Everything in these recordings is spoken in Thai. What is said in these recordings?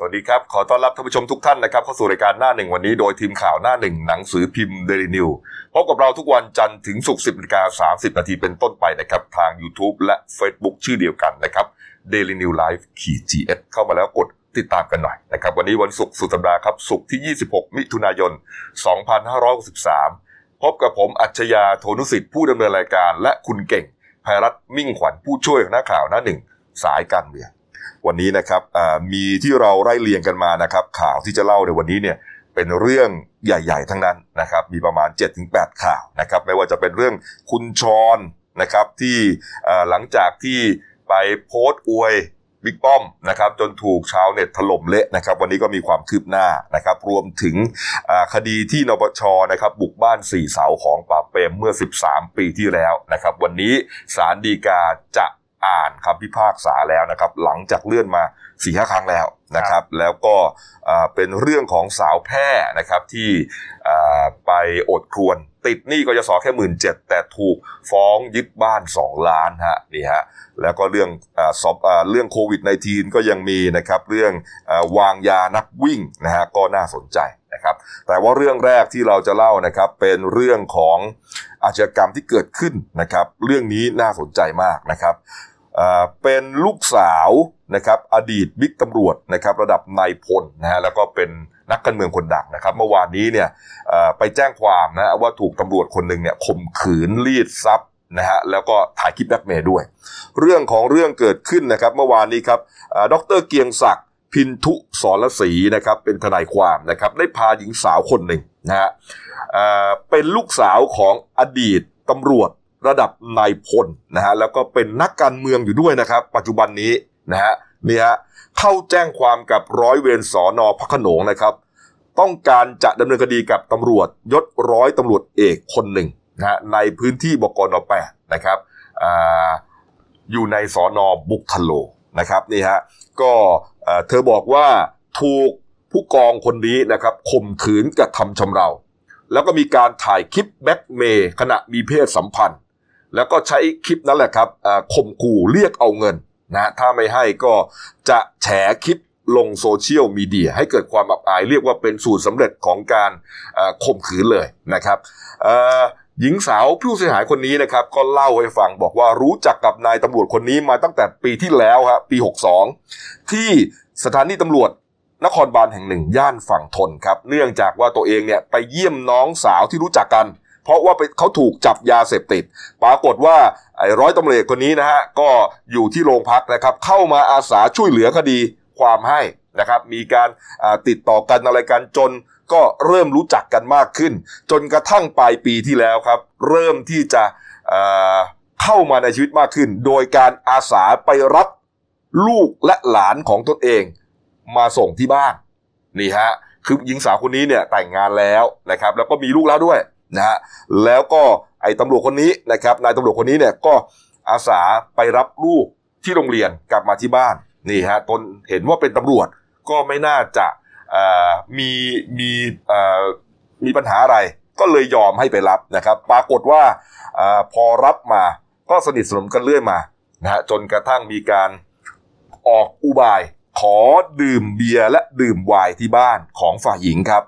สวัสดีครับ ขอต้อนรับท่านผู้ชมทุกท่านนะครับเข้าสู่รายการหน้าหนึ่งวันนี้โดยทีมข่าวหน้าหนึ่งหนังสือพิมพ์เดลินิวพบกับเราทุกวันจันทร์ถึงศุกร์สิบนาฬิกาสามสิบนาทีเป็นต้นไปนะครับ ทาง YouTube และ Facebook ชื่อเดียวกันนะครับ Daily New Life ขีด GS เข้ามาแล้วกดติดตามกันหน่อยนะครับ วันนี้วันศุกร์สุดสัปดาห์ครับศุกร์ที่ 26 มิถุนายน 2563 พบกับผมอัจฉริยะโทนุสิทธิ์ผู้ดำเนินรายการ และคุณเก่งภัยรัตน์มิ่งขวัญผู้ช่วยหัวหน้าข่าวหน้าหนึ่งสายการเมือง วันนี้นะครับมีที่เราไล่เรียงกันมานะครับ ข่าวที่จะเล่าในวันนี้เนี่ยเป็นเรื่องใหญ่ ๆ ทั้งนั้นนะครับ มีประมาณ 7-8 ข่าวนะครับ ไม่ว่าจะเป็นเรื่องคุณชรนนะครับที่หลังจากที่ไปโพสต์อวยบิ๊กป้อมนะครับจนถูกชาวเน็ตถล่มเละนะครับ วันนี้ก็มีความคืบหน้านะครับ รวมถึงคดีที่นปชนะครับ บุกบ้านสี่เสาของปราเปรมเมื่อ 13 ปีที่แล้วนะครับ วันนี้ศาลฎีกาจะ อ่านคำพิพากษาแล้วนะครับ หลังจากเลื่อนมาสี่ห้าครั้งแล้วนะครับ แล้วก็อ่าเป็นเรื่องของสาวแพร่นะครับที่อ่าไปอดครวน ติดหนี้กยศแค่หมื่นเจ็ดแต่ถูกฟ้องยึดบ้าน 2 ล้านฮะนี่ฮะแล้วก็เรื่องอาสอบอ่าเรื่องโควิด -19 ก็ยังมีนะครับ เรื่องอาวางยานักวิ่งนะฮะก็น่าสนใจ นะครับแต่ว่าเรื่องแรกที่เราจะเล่านะครับเป็นเรื่องของอาชญากรรมที่เกิดขึ้นนะครับ เรื่องนี้น่าสนใจมากนะครับเป็นลูกสาวนะครับอดีตบิ๊กตำรวจนะครับระดับนายพลนะฮะแล้วก็เป็นนักการเมืองคนดังนะครับ เมื่อวานนี้เนี่ยไปแจ้งความนะว่าถูกตำรวจคนหนึ่งเนี่ยข่มขืนรีดทรัพย์นะฮะแล้วก็ถ่ายคลิปแบล็กเมย์ด้วย เรื่องของเรื่องเกิดขึ้นนะครับ เมื่อวานนี้ครับอ่าดรเกียงศักดิ์ พินทุสรศรีนะครับเป็นทนายความนะครับได้พาหญิงสาวคนหนึ่งนะฮะเป็นลูกสาวของอดีตตำรวจระดับนายพลนะฮะแล้วก็เป็นนักการเมืองอยู่ด้วยนะครับ ปัจจุบันนี้นะฮะนี่ฮะเข้าแจ้งความกับร้อยเวรสอนอพระขนงนะครับ ต้องการจะดำเนินคดีกับตำรวจยศร้อยตำรวจเอกคนหนึ่งนะฮะในพื้นที่บกนแปดนะครับออยู่ในสอนอบุกทะโล นะครับนี่ฮะก็เธอบอกว่าถูกผู้กองคนนี้นะครับข่มขืนกระทำชำเรา แล้วก็มีการถ่ายคลิปแบ็กเมย์ขณะมีเพศสัมพันธ์ แล้วก็ใช้คลิปนั้นแหละครับข่มขู่เรียกเอาเงินนะถ้าไม่ให้ก็จะแฉคลิปลงโซเชียลมีเดียให้เกิดความอับอาย เรียกว่าเป็นสูตรสำเร็จของการข่มขืนเลยนะครับ หญิงสาวผู้เสียหายคนนี้นะครับก็เล่าให้ฟังบอกว่ารู้จักกับนายตำรวจคนนี้มาตั้งแต่ปีที่แล้วฮะปี 62 ที่สถานีตำรวจนครบาลแห่งหนึ่งย่านฝั่งทนครับ เนื่องจากว่าตัวเองเนี่ยไปเยี่ยมน้องสาวที่รู้จักกัน เพราะว่าไปเขาถูกจับยาเสพติด ปรากฏว่าไอ้ร้อยตำรวจคนนี้นะฮะก็อยู่ที่โรงพักนะครับ เข้ามาอาสาช่วยเหลือคดีความให้นะครับ มีการติดต่อกันอะไรกันจน ก็เริ่มรู้จักกันมากขึ้น จนกระทั่งปลายปีที่แล้วครับ เริ่มที่จะเข้ามาในชีวิตมากขึ้น โดยการอาสาไปรับลูกและหลานของตนเอง มาส่งที่บ้านนี่ฮะคือหญิงสาวคนนี้เนี่ยแต่งงานแล้วนะครับ แล้วก็มีลูกแล้วด้วยนะฮะแล้วก็ไอ้ตำรวจคนนี้นะครับนายตำรวจคนนี้เนี่ยก็อาสาไปรับลูกที่โรงเรียนกลับมาที่บ้านนี่ฮะตนเห็นว่าเป็นตำรวจก็ไม่น่าจะ มีมีมีปัญหาอะไร ก็เลยยอมให้ไปรับนะครับ ปรากฏว่าอพอรับมาก็สนิทสนมกันเรื่อยมานะฮะจนกระทั่งมีการออกอุบาย ขอดื่มเบียร์และดื่มไวน์ที่บ้านของฝ่ายหญิงครับ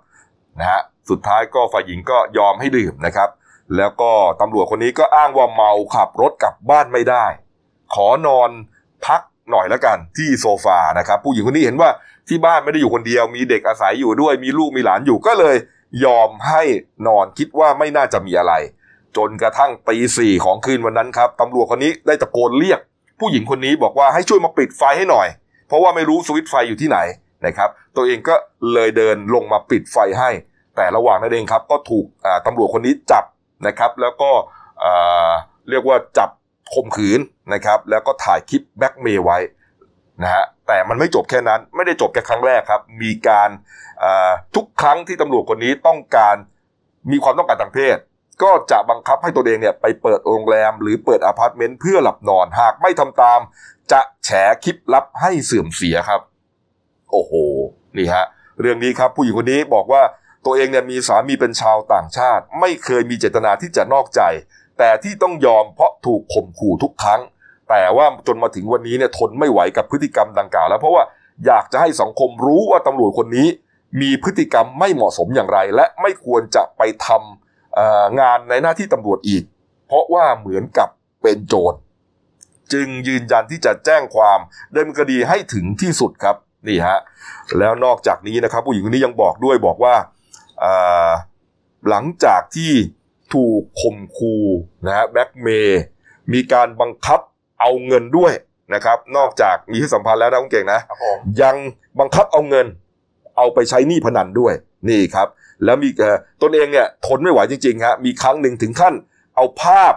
นะฮะสุดท้ายก็ฝ่ายหญิงก็ยอมให้ดื่มนะครับ แล้วก็ตำรวจคนนี้ก็อ้างว่าเมาขับรถกลับบ้านไม่ได้ ขอนอนพักหน่อยแล้วกันที่โซฟานะครับ ผู้หญิงคนนี้เห็นว่า ที่บ้านไม่ได้อยู่คนเดียว มีเด็กอาศัยอยู่ด้วย มีลูกมีหลานอยู่ก็เลย ยอมให้นอนคิดว่าไม่น่าจะมีอะไร จนกระทั่งตีสี่ของคืนวันนั้นครับตำรวจคนนี้ได้ตะโกนเรียก ผู้หญิงคนนี้บอกว่าให้ช่วยมาปิดไฟให้หน่อย เพราะว่าไม่รู้สวิตช์ไฟอยู่ที่ไหนนะครับ ตัวเองก็เลยเดินลงมาปิดไฟให้ แต่ระหว่างนั้นเองครับ ก็ถูกตำรวจคนนี้จับนะครับ แล้วก็เรียกว่าจับข่มขืนนะครับ แล้วก็ถ่ายคลิปแบล็กเมล์ไว้นะฮะ แต่มันไม่จบแค่นั้น ไม่ได้จบแค่ครั้งแรกครับ มีการทุกครั้งที่ตำรวจคนนี้ต้องการมีความต้องการทางเพศ ก็จะบังคับให้ตัวเองเนี่ยไปเปิดโรงแรม หรือเปิดอพาร์ตเมนต์เพื่อหลับนอนหากไม่ทำตาม จะแฉคลิปลับให้เสื่อมเสียครับ โอ้โหนี่ฮะเรื่องนี้ครับผู้หญิงคนนี้บอกว่าตัวเองเนี่ยมีสามีเป็นชาวต่างชาติ ไม่เคยมีเจตนาที่จะนอกใจ แต่ที่ต้องยอมเพราะถูกข่มขู่ทุกครั้ง แต่ว่าจนมาถึงวันนี้เนี่ยทนไม่ไหวกับพฤติกรรมดังกล่าวแล้วเพราะว่าอยากจะให้สังคมรู้ว่าตำรวจคนนี้ มีพฤติกรรมไม่เหมาะสมอย่างไร และไม่ควรจะไปทำงานในหน้าที่ตำรวจอีก เพราะว่าเหมือนกับเป็นโจรจึงยืนยันที่จะแจ้งความดำเนินคดีให้ถึงที่สุดครับนี่ฮะแล้วนอกจากนี้นะครับผู้หญิงคนนี้ยังบอกด้วยบอกว่าหลังจากที่ถูกข่มคูนะฮะแบ็กเมย์มีการบังคับ เอาเงินด้วยนะครับ นอกจากมีที่สัมพันธ์แล้วนะคุณเก่งนะครับผมยังบังคับเอาเงิน เอาไปใช้หนี้พนันด้วยนี่ครับ แล้วมีเอ่อตนเองเนี่ยทนไม่ไหวจริงๆฮะมีครั้งหนึ่งถึงขั้น เอาภาพ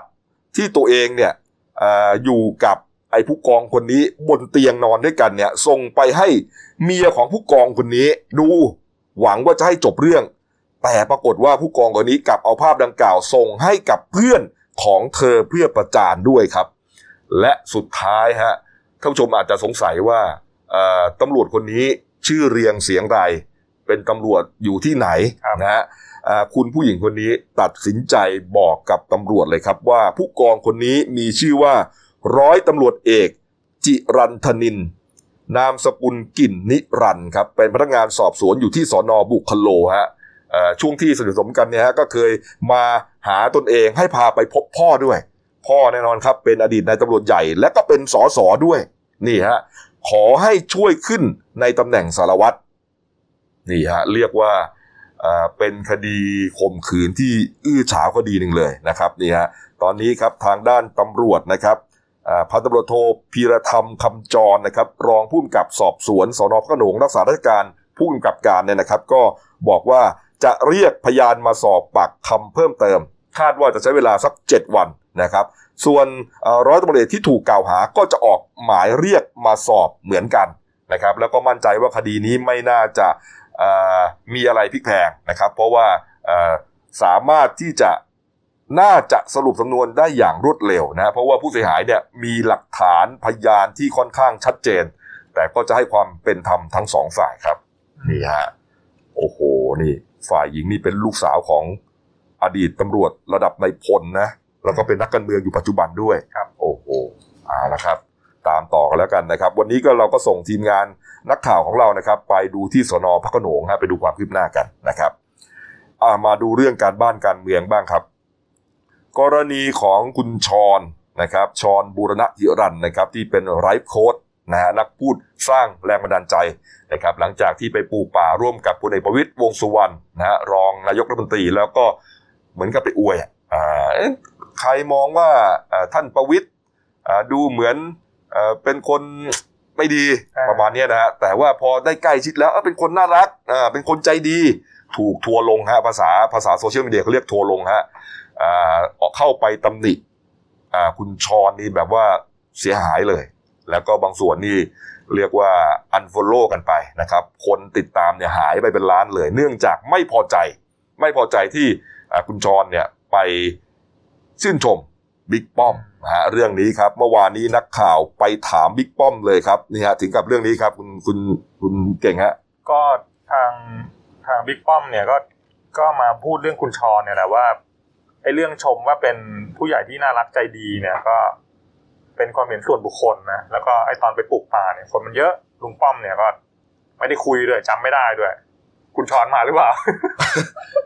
ที่ตัวเองเนี่ยเอออยู่กับไอ้ผู้กองคนนี้บนเตียงนอนด้วยกันเนี่ยส่งไปให้เมียของผู้กองคนนี้ดูหวังว่าจะให้จบเรื่อง แต่ปรากฏว่าผู้กองคนนี้กลับเอาภาพดังกล่าวส่งให้กับเพื่อนของเธอเพื่อประจานด้วยครับ และสุดท้ายฮะท่านผู้ชมอาจจะสงสัยว่าเอ่อตำรวจคนนี้ชื่อเรียงเสียงไร เป็นตำรวจอยู่ที่ไหนครับนะฮะอ่าคุณผู้หญิงคนนี้ตัดสินใจบอกกับตำรวจเลยครับว่าผู้กองคนนี้มีชื่อว่าร้อยตำรวจเอก จิรันธนิน นามสกุลกลิ่นนิรันดร์ครับ เป็นพนักงานสอบสวนอยู่ที่สอนอบุคโลฮะเอ่อช่วงที่สนิทสนมกันเนี่ยฮะก็เคยมาหาตนเองให้พาไปพบพ่อด้วย พ่อแน่นอนครับ เป็นอดีตนายตำรวจใหญ่ และก็เป็นสอสอด้วย นี่ฮะ ขอให้ช่วยขึ้นในตำแหน่งสารวัตรนี่ฮะ เรียกว่าเป็นคดีข่มขืนที่อื้อฉาวคดีหนึ่งเลยนะครับนี่ฮะตอนนี้ครับทางด้านตำรวจนะครับพันตำรวจโทพีรธรรมคำจรนะครับ รองผู้กำกับสอบสวนสนพระขนงรักษาราชการผู้กำกับการเนี่ยนะครับ ก็บอกว่าจะเรียกพยานมาสอบปากคำเพิ่มเติม คาดว่าจะใช้เวลาสัก 7 วัน นะครับ ส่วนร้อยตำรวจเอกที่ถูกกล่าวหาก็จะออกหมายเรียกมาสอบเหมือนกันนะครับ แล้วก็มั่นใจว่าคดีนี้ไม่น่าจะมีอะไรพลิกแพลงนะครับ เพราะว่าสามารถที่จะน่าจะสรุปสำนวนได้อย่างรวดเร็วนะเพราะว่าผู้เสียหายเนี่ยมีหลักฐานพยานที่ค่อนข้างชัดเจน แต่ก็จะให้ความเป็นธรรมทั้งสองฝ่ายครับนี่ฮะโอ้โหนี่ฝ่ายหญิงนี่เป็นลูกสาวของอดีตตำรวจระดับในายพลนะ แล้วก็เป็นนักการเมืองอยู่ปัจจุบันด้วยครับโอ้โหเอาละครับ ตามต่อกันแล้วกันนะครับ วันนี้ก็เราก็ส่งทีมงานนักข่าวของเรานะครับ ไปดูที่สนพระโขนงฮะไปดูความคืบหน้ากันนะครับอ่ามาดูเรื่องการบ้านการเมืองบ้างครับ กรณีของคุณชรนะครับชรบูรณะหิรันนะครับที่เป็นไลฟ์โค้ดนะฮะนักพูดสร้างแรงบันดาลใจนะครับหลังจากที่ไปปลูกป่าร่วมกับพลเอกประวิตยวงษ์สุวรรณนะฮะรองนายกรัฐมนตรีแล้วก็เหมือนกับไปอวยอะอ่าเอ๊ะ ใครมองว่าอ่าท่านประวิตยอ่าดูเหมือนเอ่อเป็นคนไม่ดีอ่าประมาณเนี้ยนะฮะแต่ว่าพอได้ใกล้ชิดแล้วเอ้าเป็นคนน่ารักอ่าเป็นคนใจดีถูกทัวร์ลงฮะภาษาภาษาโซเชียลมีเดียเขาเรียกทัวร์ลงฮะอ่าออกเข้าไปตำหนิอ่าคุณชรนี่แบบว่าเสียหายเลย แล้วก็บางส่วนนี่เรียกว่า unfollow กันไปนะครับ คนติดตามเนี่ยหายไปเป็นล้านเลย เนื่องจากไม่พอใจ ไม่พอใจที่อ่าคุณชรเนี่ยไป ชื่นชมบิ๊กป้อมนะฮะเรื่องนี้ครับ เมื่อวานนี้นักข่าวไปถามบิ๊กป้อมเลยครับนี่ฮะถึงกับเรื่องนี้ครับ คุณคุณคุณเก่งฮะก็ทางทางบิ๊กป้อมเนี่ยก็ก็มาพูดเรื่องคุณชรเนี่ยแหละว่าไอ้เรื่องชมว่าเป็นผู้ใหญ่ที่น่ารักใจดีเนี่ยก็เป็นความเห็นส่วนบุคคลนะแล้วก็ไอ้ตอนไปปลูกป่าเนี่ยคนมันเยอะลุงป้อมเนี่ยก็ ไม่ได้คุยด้วยจำไม่ได้ด้วย คุณฌอนมาหรือเปล่า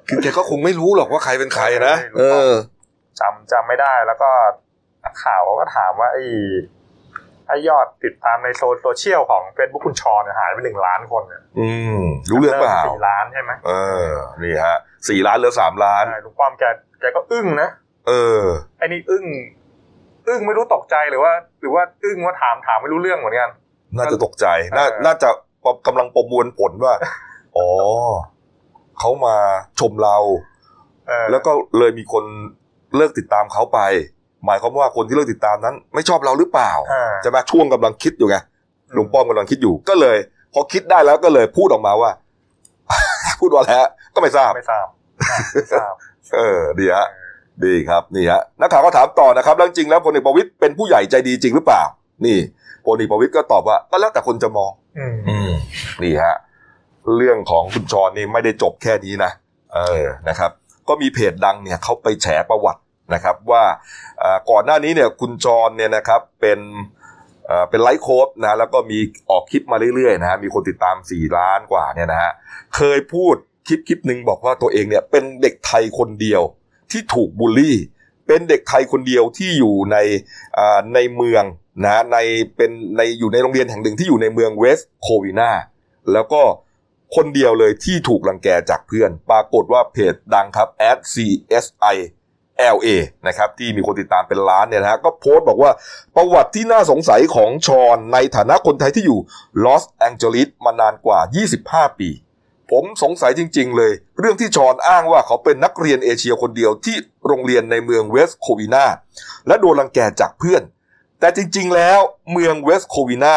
คือแกก็คงไม่รู้หรอกว่าใครเป็นใครนะเออ จำจำไม่ได้แล้วก็นักข่าวก็ถามว่าไอ้ไอ้ยอดติดตามในโซโซเชียลของเฟซบุ๊กคุณฌอนเนี่ยหายไปหนึ่งล้านคนเนี่ยอืมรู้เรื่องเปล่าสี่ล้านใช่ไหมเออ นี่ฮะสี่ล้านเหลือสามล้านใช่ลุงป้อมแกแกก็อึ้งนะ เออไอ้นี่อึ้ง อึ้งไม่รู้ตกใจหรือว่า หรือว่าอึ้งว่าถามถามไม่รู้เรื่องเหมือนกัน น่าจะตกใจ น่าเออน่าจะกำลังประมวลผลว่า อ๋อเขามาชมเราเออแล้วก็เลยมีคน เลิกติดตามเขาไป หมายความว่าคนที่เลิกติดตามนั้น ไม่ชอบเราหรือเปล่าอ่าใช่ไหมช่วงกำลังคิดอยู่ไงลุงป้อมกำลังคิดอยู่ก็เลย พอคิดได้แล้วก็เลยพูดออกมาว่า พูดว่าแล้วก็ไม่ทราบไม่ทราบอ่าไม่ทราบเออดีฮะดีครับนี่ฮะนักข่าวก็ถามต่อนะครับแล้วจริงแล้วพลเอกประวิตยเป็นผู้ใหญ่ใจดีจริงหรือเปล่า นี่พลเอกประวิตยก็ตอบว่าก็แล้วแต่คนจะมอง อืมอืมนี่ฮะเรื่องของคุณชรนี่ไม่ได้จบแค่นี้นะเออนะครับ ก็มีเพจดังเนี่ยเขาไปแฉประวัติ นะครับว่าก่อนหน้านี้เนี่ยคุณจรเนี่ยนะครับเป็นเป็นไลฟ์โค้ดนะแล้วก็มีออกคลิปมาเรื่อยๆนะฮะมีคนติดตาม 4 ล้านกว่าเนี่ยนะฮะเคยพูดคลิปคลิปหนึ่งบอกว่าตัวเองเนี่ยเป็นเด็กไทยคนเดียวที่ถูกบูลลี่ เป็นเด็กไทยคนเดียวที่อยู่ในในเมืองนะในเป็นในอยู่ในโรงเรียนแห่งหนึ่งที่อยู่ในเมืองเวสต์โควินาแล้วก็คนเดียวเลยที่ถูกรังแกจากเพื่อน ปรากฏว่าเพจดังครับ @csi LA นะครับที่มีคนติดตามเป็นล้านเนี่ยนะฮะก็โพสต์บอกว่าประวัติที่น่าสงสัยของชอนในฐานะคนไทยที่อยู่ลอสแองเจลิสมานานกว่า 25 ปี ผมสงสัยจริง ๆ เลย เรื่องที่ฌอนอ้างว่าเขาเป็นนักเรียนเอเชียคนเดียวที่โรงเรียนในเมืองเวสต์โควินาและโดนรังแกจากเพื่อน แต่จริง ๆ แล้วเมืองเวสต์โควินา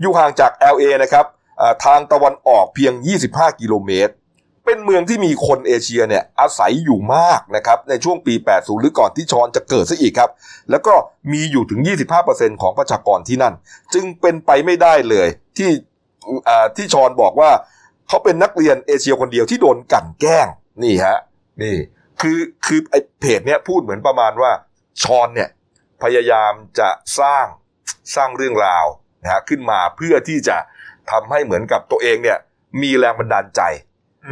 อยู่ห่างจาก LA นะครับทางตะวันออกเพียง 25 กิโลเมตร เป็นเมืองที่มีคนเอเชียเนี่ยอาศัยอยู่มากนะครับในช่วงปี 80 หรือก่อนที่ฌอนจะเกิดซะอีกครับ แล้วก็มีอยู่ถึง 25%ของประชากรที่นั่น จึงเป็นไปไม่ได้เลยที่ที่ชอนบอกว่าเขาเป็นนักเรียนเอเชียคนเดียวที่โดนกั่นแกล้งนี่ฮะนี่คือคือไอเพจเนี้ยพูดเหมือนประมาณว่าชอนเนี่ยพยายามจะสร้างสร้างเรื่องราวนะฮะขึ้นมาเพื่อที่จะทำให้เหมือนกับตัวเองเนี่ยมีแรงบันดาลใจ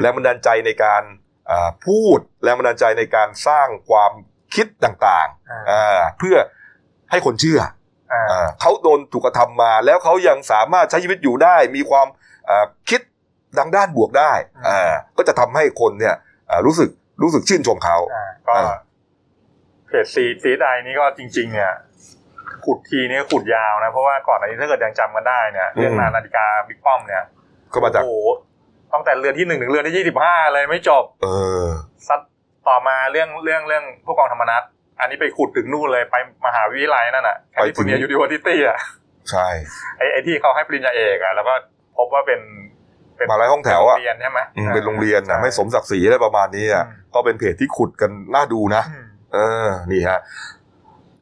แรงบันดาลใจในการอ่าพูดแรงบันดาลใจในการสร้างความคิดต่างอ่าๆอ่าเพื่อให้คนเชื่ออ่าอ่าเขาโดนถูกกระทำมา แล้วเขายังสามารถใช้ชีวิตอยู่ได้ มีความอ่าคิดดังด้านบวกได้อ่าก็จะทำให้คนเนี่ยอ่ารู้สึกรู้สึกชื่นชมเขาอ่าก็อ่าเพจซีซีไดนี้ก็จริง ๆ เนี่ยขุดทีนี้ขุดยาวนะ เพราะว่าก่อนอันนี้ถ้าเกิดยังจำกันได้เนี่ย เรื่องนาฬิกาบิ๊กป้อมเนี่ย ก็มาจากโอ้โห ตั้งแต่เรือนที่หนึ่งถึงเรือนที่ยี่สิบห้าเลยไม่จบ เออซัดต่อมาเรื่องเรื่องเรื่องผู้กองธรรมนัสอันนี้ไปขุดถึงนู่นเลยไปมหาวิทยาลัยนั่นน่ะ California University อะใช่ไอไอที่เขาให้ปริญญาเอกอะแล้วก็พบว่าเป็นเป็นมหาลัยห้องแถวโรอะงเรียนใช่ไหมอืมเป็นโรงเรียนนะใช่ไม่สมศักดิ์ศรีอะไรประมาณนี้อะอืมก็เป็นเพจที่ขุดกันน่าดูนะอืมเออนี่ฮะ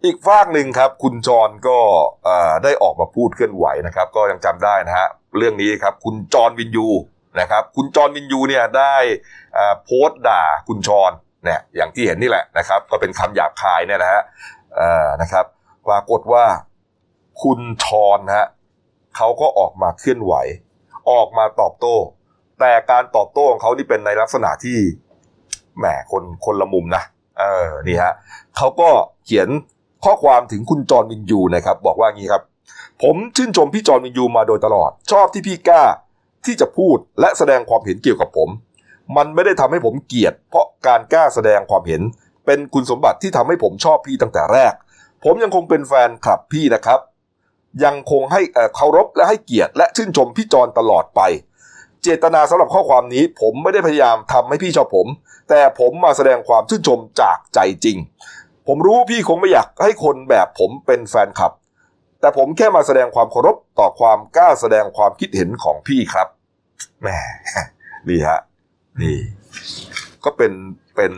อีกฟากหนึ่งครับ คุณจอห์นก็เอ่อได้ออกมาพูดเคลื่อนไหวนะครับ ก็ยังจำได้นะฮะเรื่องนี้ครับ คุณจอห์น วิญญู นะครับคุณจรวินยูเนี่ยได้โพสต์ด่าคุณชรเนี่ยอย่างที่เห็นนี่แหละนะครับก็เป็นคำหยาบคายเนี่ยนะฮะนะครับปรากฏว่าคุณชรนะฮะเขาก็ออกมาเคลื่อนไหว ออกมาตอบโต้ แต่การตอบโต้ของเขานี่เป็นในลักษณะที่แหมคนคนละมุมนะเออนี่ฮะเขาก็เขียนข้อความถึงคุณจอร์นวินยูนะครับ บอกว่างี้ครับ ผมชื่นชมพี่จอร์นวินยูมาโดยตลอด ชอบที่พี่กล้า ที่จะพูดและแสดงความเห็นเกี่ยวกับผม มันไม่ได้ทำให้ผมเกลียด เพราะการกล้าแสดงความเห็น เป็นคุณสมบัติที่ทำให้ผมชอบพี่ตั้งแต่แรก ผมยังคงเป็นแฟนคลับพี่นะครับ ยังคงให้เคารพและให้เกียรติและชื่นชมพี่จอนตลอดไป เจตนาสำหรับข้อความนี้ ผมไม่ได้พยายามทำให้พี่ชอบผม แต่ผมมาแสดงความชื่นชมจากใจจริง ผมรู้พี่คงไม่อยากให้คนแบบผมเป็นแฟนคลับ แต่ผมแค่มาแสดงความเคารพต่อความกล้าแสดงความคิดเห็นของพี่ครับแหมนี่ฮะนี่ ก็เป็นเป็น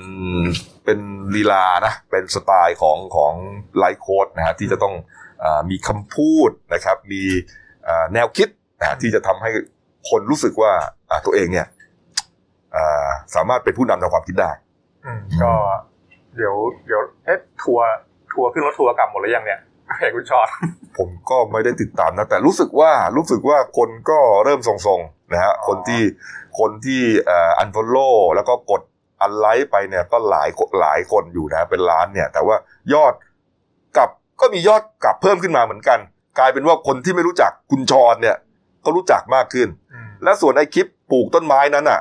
เป็นลีลานะเป็นสไตล์ของของไลฟ์โค้ดนะฮะที่จะต้องอมีคำพูดนะครับ มีแนวคิดนะที่จะทำให้คนรู้สึกว่าตัวเองเนี่ยสามารถเป็นผู้นำทางความคิดได้ก็เดี๋ยวเดี๋ยวเอ๊ะทัวร์ทัวร์ขึ้นรถทัวร์กลับหมดหรือยังเนี่ย เพจคุณชอตผมก็ไม่ได้ติดตามนะ แต่รู้สึกว่ารู้สึกว่าคนก็เริ่มทรงๆนะฮะอ๋อคนที่คนที่เอ่ออันฟอลโล่แล้วก็กดอันไลค์ไปเนี่ยก็หลายหลายคนอยู่นะเป็นล้านเนี่ย แต่ว่ายอดกลับก็มียอดกลับเพิ่มขึ้นมาเหมือนกัน กลายเป็นว่าคนที่ไม่รู้จักคุณชรเนี่ย ก็รู้จักมากขึ้นอืมและส่วนไอ้คลิปปลูกต้นไม้นั้นอะ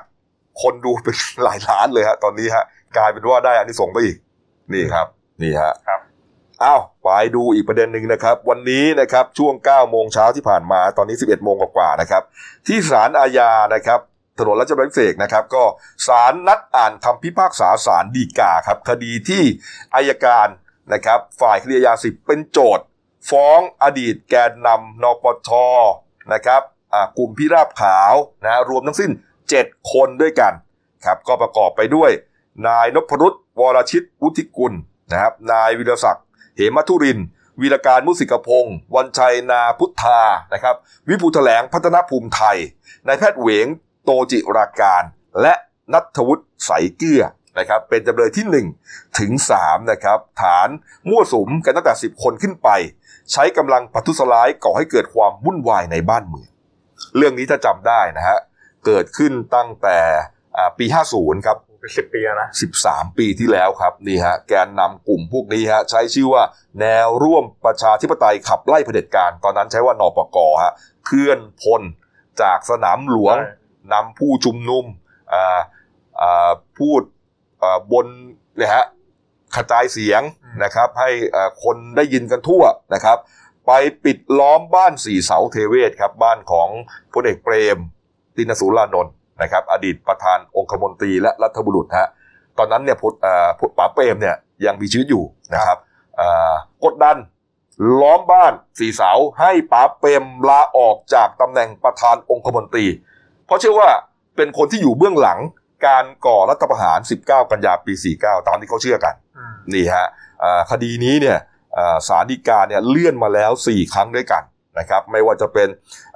คนดูเป็นหลายล้านเลยฮะตอนนี้ฮะกลายเป็นว่าได้อันนี้ส่งส์ไปอีก นี่ครับ นี่ฮะครับ อ้าวไปดูอีกประเด็นหนึ่งนะครับ วันนี้นะครับช่วง 9 โมงเช้าที่ผ่านมาตอนนี้ 11 โมงกว่าๆนะครับ ที่ศาลอาญานะครับถนนรัชดำเนิเสกนะครับ ก็ศาลนัดอ่านคำพิพากษาศาลฎีกาครับ คดีที่อายการนะครับ ฝ่ายคดีอาญาสิบเป็นโจทย์ ฟ้องอดีตแกนนำนปชนะครับกลุ่มพิราบขาวนะรวมทั้งสิ้น 7 คนด้วยกันครับ ก็ประกอบไปด้วย นายนพรุษวรชิตวุฒิกุลนะครับ นายวิรศักดิ์ เหมธุริน วีรการมุสิกพงศ์วันชัยนาพุทธานะครับ วิภูแถลงพัฒนภูมิไทยนายแพทย์เหวงโตจิราการ และนัทวุฒิใสเกื้อนะครับเป็นจำเลยที่ 1 ถึง3นะครับฐานมั่วสุมกันตั้งแต่ 10 คนขึ้นไป ใช้กำลังปัทุสลายก่อให้เกิดความวุ่นวายในบ้านเมือง เรื่องนี้ถ้าจำได้นะฮะเกิดขึ้นตั้งแต่ ปี 50 ครับเป็นสิบปีแล้วนะ13ปีที่แล้วครับนี่ฮะแกนนำกลุ่มพวกนี้ฮะใช้ชื่อว่าแนวร่วมประชาธิปไตยขับไล่เผด็จการ ตอนนั้นใช้ว่านปกฮะเคลื่อนพลจากสนามหลวงใช่นำผู้ชุมนุมอ่าอ่าพูดอ่าบนเนี่ยฮะกระจายเสียงนะครับให้อ่าคนได้ยินกันทั่วนะครับ ไปปิดล้อมบ้านสี่เสาเทเวศครับบ้านของพลเอกเปรมตินสูรานนท์ นะครับอดีตประธานองคมนตรีและรัฐบุรุษฮะตอนนั้นเนี่ยพลเอ่อพลป๋าเปรมเนี่ยยังมีชีวิตอยู่นะครับเอ่อกดดันล้อมบ้านสี่เสาให้ป๋าเปรมลาออกจากตำแหน่งประธานองคมนตรี เพราะเชื่อว่าเป็นคนที่อยู่เบื้องหลังการก่อรัฐประหาร 19 กันยาปี 49 ตามที่เขาเชื่อกันอืมนี่ฮะอ่าคดีนี้เนี่ยอ่าศาลฎีกาเนี่ยเลื่อนมาแล้ว 4 ครั้งด้วยกันนะครับ ไม่ว่าจะเป็น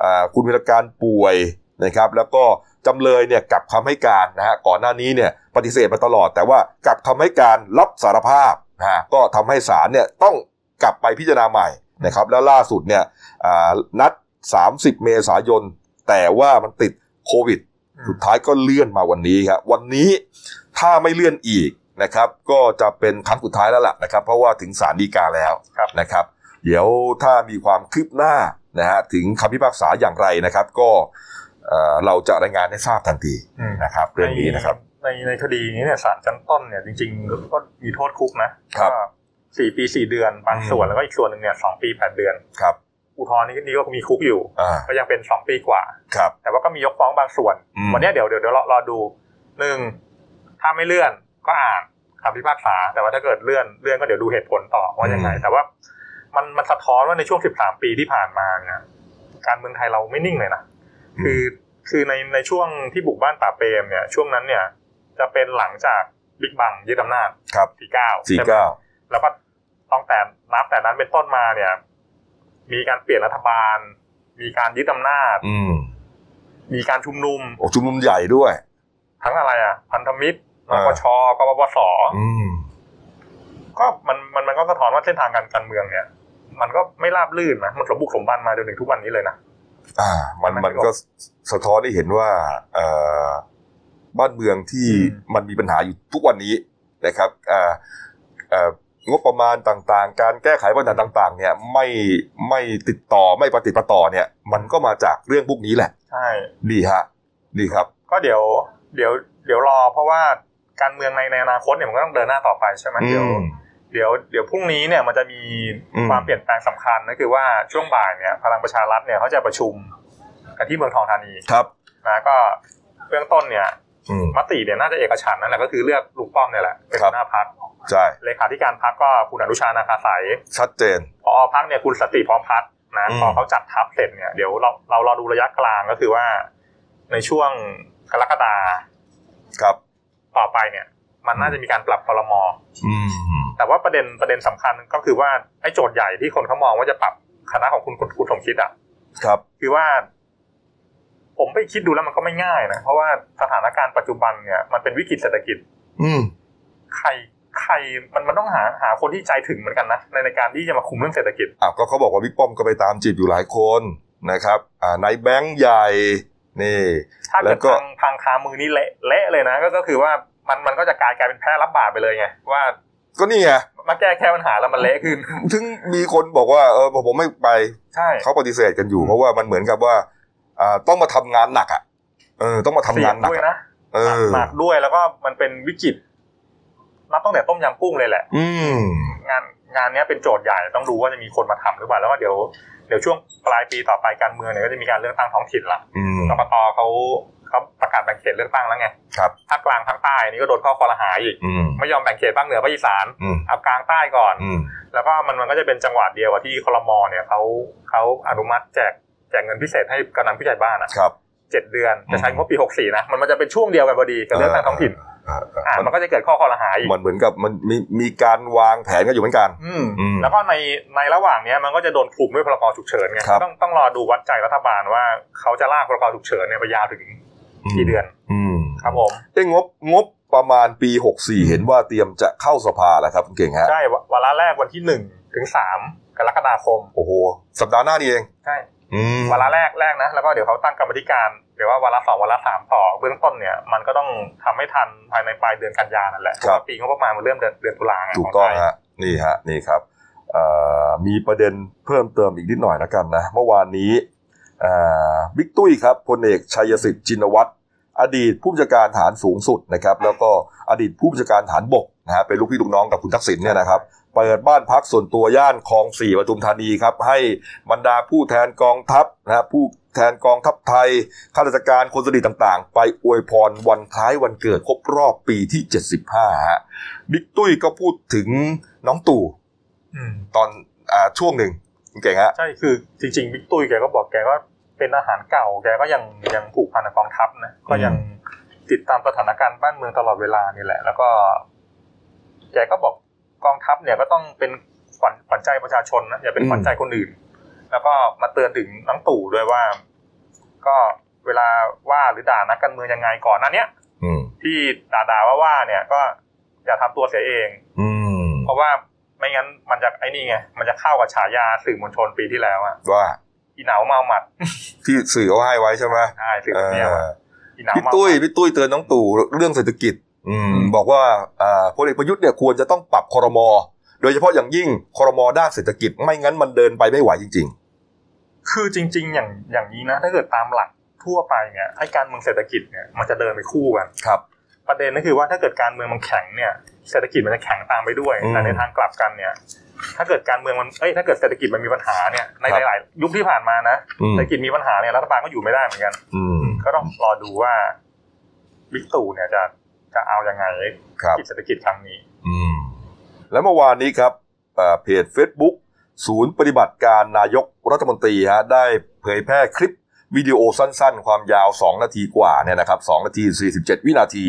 อ่าคุณวิรการป่วยนะครับ แล้วก็ จำเลยเนี่ยกลับคำให้การนะฮะก่อนหน้านี้เนี่ยปฏิเสธมาตลอด แต่ว่ากลับคำให้การรับสารภาพนะฮะก็ทำให้ศาลเนี่ยต้องกลับไปพิจารณาใหม่นะครับแล้วล่าสุดเนี่ยอ่านัด 30 เมษายน แต่ว่ามันติดโควิด สุดท้ายก็เลื่อนมาวันนี้ครับวันนี้ถ้าไม่เลื่อนอีกนะครับ ก็จะเป็นครั้งสุดท้ายแล้วล่ะนะครับ เพราะว่าถึงศาลฎีกาแล้วครับนะครับ เดี๋ยวถ้ามีความคืบหน้านะฮะถึงคำพิพากษาอย่างไรนะครับ ก็ เอ่อเราจะรายงานให้ทราบทันทีอืมนะครับเรื่องนี้นะครับ ในในคดีนี้เนี่ยศาลชั้นต้นเนี่ยจริงๆก็มีโทษคุกนะครับก็สี่ปีสี่เดือนบางส่วนอืมแล้วก็อีกส่วนหนึ่งเนี่ยสองปีแปดเดือนครับอุทธรณ์นี่นี่ก็มีคุกอยู่อ่าก็ยังเป็นสองปีกว่าครับแต่ว่าก็มียกฟ้องบางส่วนอืมวันเนี้ยเดี๋ยวเดี๋ยวเดี๋ยวรอรอดูหนึ่งถ้าไม่เลื่อนก็อ่านคำพิพากษา แต่ว่าถ้าเกิดเลื่อนเลื่อนก็เดี๋ยวดูเหตุผลต่อว่ายังไง แต่ว่ามันมันสะท้อนว่าในช่วง13ปีที่ผ่านมาเนี่ยการเมืองไทยเราไม่นิ่งเลยนะ คือคือในในช่วงที่บุกบ้านป่าเปรมเนี่ยช่วงนั้นเนี่ยจะเป็นหลังจากบิ๊กบังยึดอำนาจครับสี่เก้าสี่เก้าแล้วก็ต้องแต่นับแต่นั้นเป็นต้นมาเนี่ย มีการเปลี่ยนรัฐบาล มีการยึดอำนาจ อืมมีการชุมนุมโอ้ชุมนุมใหญ่ด้วย ทั้งอะไรอะ พันธมิตรนอ่าปชกปปสอืมก็มันมันมันก็สะท้อนว่าเส้นทางการการเมืองเนี่ย มันก็ไม่ราบรื่นนะมันสมบุกสมบันมาจนถึงทุกวันนี้เลยนะ อ่ามันมันมันก็สะท้อนให้เห็นว่าเอ่อบ้านเมืองที่อืมมันมีปัญหาอยู่ทุกวันนี้นะครับอ่าเอ่องบประมาณต่างๆ การแก้ไขปัญหาต่าง ๆ เนี่ยไม่ไม่ติดต่อไม่ปฏิดประต่อเนี่ย มันก็มาจากเรื่องพวกนี้แหละ ใช่ดีฮะดีครับ ก็เดี๋ยว เดี๋ยว เดี๋ยวรอเพราะว่าการเมืองในในอนาคตเนี่ยมันก็ต้องเดินหน้าต่อไปใช่ไหมอืเดี๋ยวม เดี๋ยวเดี๋ยวพรุ่งนี้เนี่ยมันจะมีอืมความเปลี่ยนแปลงสำคัญก็คือว่าช่วงบ่ายเนี่ยพลังประชารัฐเนี่ยเขาจะประชุมกันที่เมืองทองธานีครับนะก็เบื้องต้นเนี่ยอืมมติเนี่ยน่าจะเอกฉันท์นั่นแหละก็คือเลือกลุงป้อมเนี่ยแหละเป็นครับหัวหน้าพักใช่เลขาธิการพักก็คุณอนุชานาคาสายชัดเจนพอพักเนี่ยคุณสนติพร้อมพัฒน์นะอืมพอเขาจัดทัพเสร็จเนี่ยเดี๋ยวเราเรารอดูระยะกลางก็คือว่าในช่วงกรกฎาครับต่อไปเนี่ย มันน่าจะมีการปรับพรมอืมแต่ว่าประเด็นประเด็นสำคัญก็คือว่าไอ้โจทย์ใหญ่ที่คนเขามองว่าจะปรับคณะของคุณคุณคุณสมคิดอะ ครับ คือว่า ผมไปคิดดูแล้วมันก็ไม่ง่ายนะเพราะว่าสถานการณ์ปัจจุบันเนี่ยมันเป็นวิกฤตเศรษฐกิจ อืมใครใครมันมันต้องหาหาคนที่ใจถึงเหมือนกันนะในในการที่จะมาคุมเรื่องเศรษฐกิจอ้าวก็เขาบอกว่าบิ๊กป้อมก็ไปตามจีบอยู่หลายคนนะครับ อ่านายแบงค์ใหญ่นี่ถ้าแล้เกิดวก็พังพังคามือนี่เละเละเลยนะก็ก็คือว่า มันมันก็จะกลายกลายเป็นแพ้รับบาปไปเลยไงว่าก็นี่ไงมาแก้แค่ปัญหาแล้วมันเละขึ้น ถึงมีคนบอกว่าเออผมไม่ไปใช่เขาปฏิเสธกันอยู่เพราะว่ามันเหมือนกับว่าอ่าต้องมาทำงานหนักอะเออ ต้องมาทำเสี่งายนงหนักด้วยอะนะเออหนักด้วยแล้วก็มันเป็นวิกฤตนับตั้งแต่ต้มยำกุ้งเลยแหละ อืมงานงานเนี้ยเป็นโจทย์ใหญ่ต้องดูว่าจะมีคนมาทำหรือเปล่าแล้วก็เดี๋ยวเดี๋ยวช่วงปลายปีต่อไปการเมืองเนี่ยก็จะมีการเลือกตั้งท้องถิ่นละอืมกกตเขา เขาประกาศแบ่งเขตเลือกตั้งแล้วไงครับภาคกลางภาคใต้นี่ก็โดนข้อคอรหาอีกอืมไม่ยอมแบ่งเขตภาคเหนือภาคอีสานอืมเอากลางใต้ก่อนอืมแล้วก็มันมันก็จะเป็นจังหวัดเดียวกับที่คลมเนี่ยเขาเขาอนุมัติแจกแจกเงินพิเศษให้กำนันผู้ใหญ่บ้านอะครับเจ็ดเดือนจะใช้งบปีหกสี่นะมันมันจะเป็นช่วงเดียวกันพอดีกับเลือกตั้งท้องถิ่นอ่าอ่าอ่ามันมันก็จะเกิดข้อคอรหาอีกมันเหมือนกับมันมีมีการวางแผนกันอยู่เหมือนกัน อืมอืมแล้วก็ในในระหว่างเนี้ยมันก็จะโดนคลุมด้วยพรกฉุกเฉินไงครับต้องต้องรอดูวัดใจรัฐบาลว่าเขาจะลากพรกฉุกเฉินเนี่ยไปยาวถึง กี่เดือน อืมครับผมเอ้งบงบประมาณปี 64 เห็นว่าเตรียมจะเข้าสภาแล้วครับคุณเก่งฮะใช่ววาระแรกวันที่หนึ่งถึงสามกรกฎาคม โอ้โห สัปดาห์หน้านี่เอง ใช่อืมวาระแรกแรกนะ แล้วก็เดี๋ยวเขาตั้งกรรมธิการเดี๋ยวว่าวาระสองวาระสามต่อเบื้องต้นเนี่ย มันก็ต้องทำให้ทันภายในปลายเดือนกันยานั่นแหละเพราะว่าปีงบประมาณมันเริ่มเดือนเดือนตุลาไงถูกต้องขไทยฮะนี่ฮะนี่ครับเอ่อมีประเด็นเพิ่มเติมอีกนิดหน่อยแล้วกันนะ เมื่อวานนี้เอ่อ บิ๊กตุ้ยครับพลเอกชัยสิทธิ์จินวัตรอดีตผู้บัญชาการฐานสูงสุดนะครับ แล้วก็อดีตผู้บัญชาการฐานบกนะฮะเป็นลูกพี่ลูกน้องกับคุณทักษิณเนี่ยนะครับเปิดบ้านพักส่วนตัวย่านคลองสี่ปทุมธานีครับ ให้บรรดาผู้แทนกองทัพนะฮะผู้แทนกองทัพไทยข้าราชการคนสนิทต่างๆ ไปอวยพรวันคล้ายวันเกิดครบรอบปีที่ 75ฮะบิ๊กตุ้ยก็พูดถึงน้องตู่อืมตอนอ่าช่วงหนึ่งคุณเก่งฮะใช่คือจริงๆบิ๊กตุ้ยแกก็บอกแกก็ เป็นอาหารเก่าแกก็ยังยังผูกพันกับกองทัพนะก็ยังติดตามสถานการณ์บ้านเมืองตลอดเวลานี่แหละ แล้วก็แกก็บอกกองทัพเนี่ยก็ต้องเป็นขวัญขวัญใจประชาชนนะอย่าเป็นขวัญใจคนอื่น แล้วก็มาเตือนถึงน้องตู่ด้วยว่า ก็เวลาว่าหรือด่านักการเมืองยังไงก่อนหน้าเนี้ยอืมที่ด่าด่าว่าว่าเนี่ย ก็อย่าทำตัวเสียเอง อืมเพราะว่าไม่งั้นมันจะไอ้นี่ไงมันจะเข้ากับฉายาสื่อมวลชนปีที่แล้วอะว่า อีเหนาเมาหมัด ที่สื่อเขาให้ไว้ใช่ไหมใช่สื่อเอเนี่ยออีเหนาพี่เมาตุ้ยหมัดพี่ตุ้ยเตือนน้องตู่เรื่องเศรษฐกิจ อืม บอกว่าอ่าพลเอกประยุทธ์เนี่ยควรจะต้องปรับครมโดยเฉพาะอย่างยิ่งครมด้านเศรษฐกิจไม่งั้นมันเดินไปไม่ไหวจริงคือจริง ๆ อย่างอย่างนี้นะ ถ้าเกิดตามหลักทั่วไปเนี่ยไอ้การเมืองเศรษฐกิจเนี่ยมันจะเดินไปคู่กันๆครับ ประเด็นก็คือว่าถ้าเกิดการเมืองมันแข็งเนี่ยเศรษฐกิจมันจะแข็งตามไปด้วยอืมแต่ในทางกลับกันเนี่ย ถ้าเกิดการเมืองมันเอ้ยถ้าเกิดเศรษฐกิจมันมีปัญหาเนี่ยในครับหลายๆยุคที่ผ่านมานะอืมเศรษฐกิจมีปัญหาเนี่ยรัฐบาลก็อยู่ไม่ได้เหมือนกัน อืมก็ต้องรอดูว่าบิ๊กตู่เนี่ยจะจะเอายังไงครับที่เศรษฐกิจครั้งนี้ อืม และเมื่อวานนี้ครับอ่าเพจ Facebook ศูนย์ปฏิบัติการนายกรัฐมนตรีฮะได้เผยแพร่คลิปวิดีโอสั้นๆ ความยาว 2 นาทีกว่าเนี่ยนะครับ2นาที 47 วินาที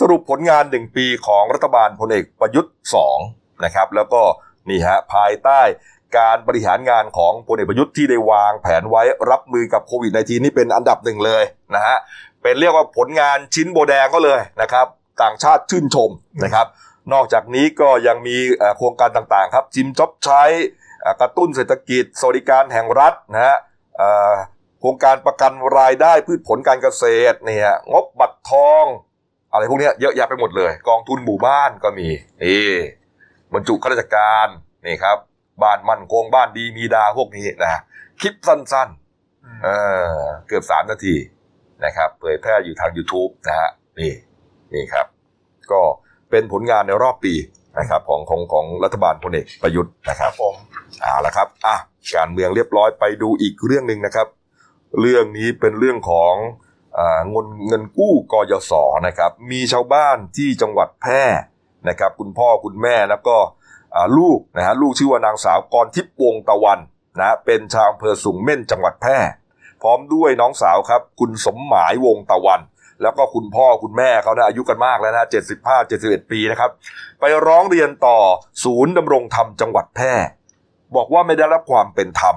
สรุปผลงาน 1 ปีของรัฐบาลพลเอกประยุทธ์2นะครับแล้วก็ นี่ฮะภายใต้การบริหารงานของพลเอกประยุทธ์ที่ได้วางแผนไว้รับมือกับโควิด -19 นี่เป็นอันดับหนึ่งเลยนะฮะเป็นเรียกว่าผลงานชิ้นโบแดงก็เลยนะครับ ต่างชาติชื่นชมนะครับ นอกจากนี้ก็ยังมีโครงการต่างๆ ครับจิมจ็อบใช้กระตุ้นเศรษฐกิจสวัสดิการแห่งรัฐนะฮะโครงการประกันรายได้พืชผลการเกษตรเนี่ยงบบัตรทอง อะไรพวกนี้เยอะแยะไปหมดเลย กองทุนหมู่บ้านก็มีนี่ บรรจุข้าราชการนี่ครับ บ้านมั่นคงบ้านดีมีดาพวกนี้นะคลิปสั้นๆเออเกือบสามนาทีนะครับเผยแพร่อยู่ทาง YouTube นะฮะนี่นี่ครับ ก็เป็นผลงานในรอบปีนะครับของของของรัฐบาลพลเอกประยุทธ์นะคครัรับบผมเอาละครับอะการเมืองเรียบร้อยไปดูอีกเรื่องหนึ่งนะครับ เรื่องนี้เป็นเรื่องของอ่าเงินเงินกู้กยศนะครับ มีชาวบ้านที่จังหวัดแพร่ นะครับคุณพ่อคุณแม่แล้วก็ลูกนะฮะลูกชื่อว่านางสาวกรทิพย์วงตะวันนะเป็นชาวอำเภอสูงเม่นจังหวัดแพร่ พร้อมด้วยน้องสาวครับ คุณสมหมายวงตะวัน แล้วก็คุณพ่อคุณแม่เขานะอายุกันมากแล้วนะ75 71ปีนะครับ ไปร้องเรียนต่อศูนย์ดำรงธรรมจังหวัดแพร่ บอกว่าไม่ได้รับความเป็นธรรม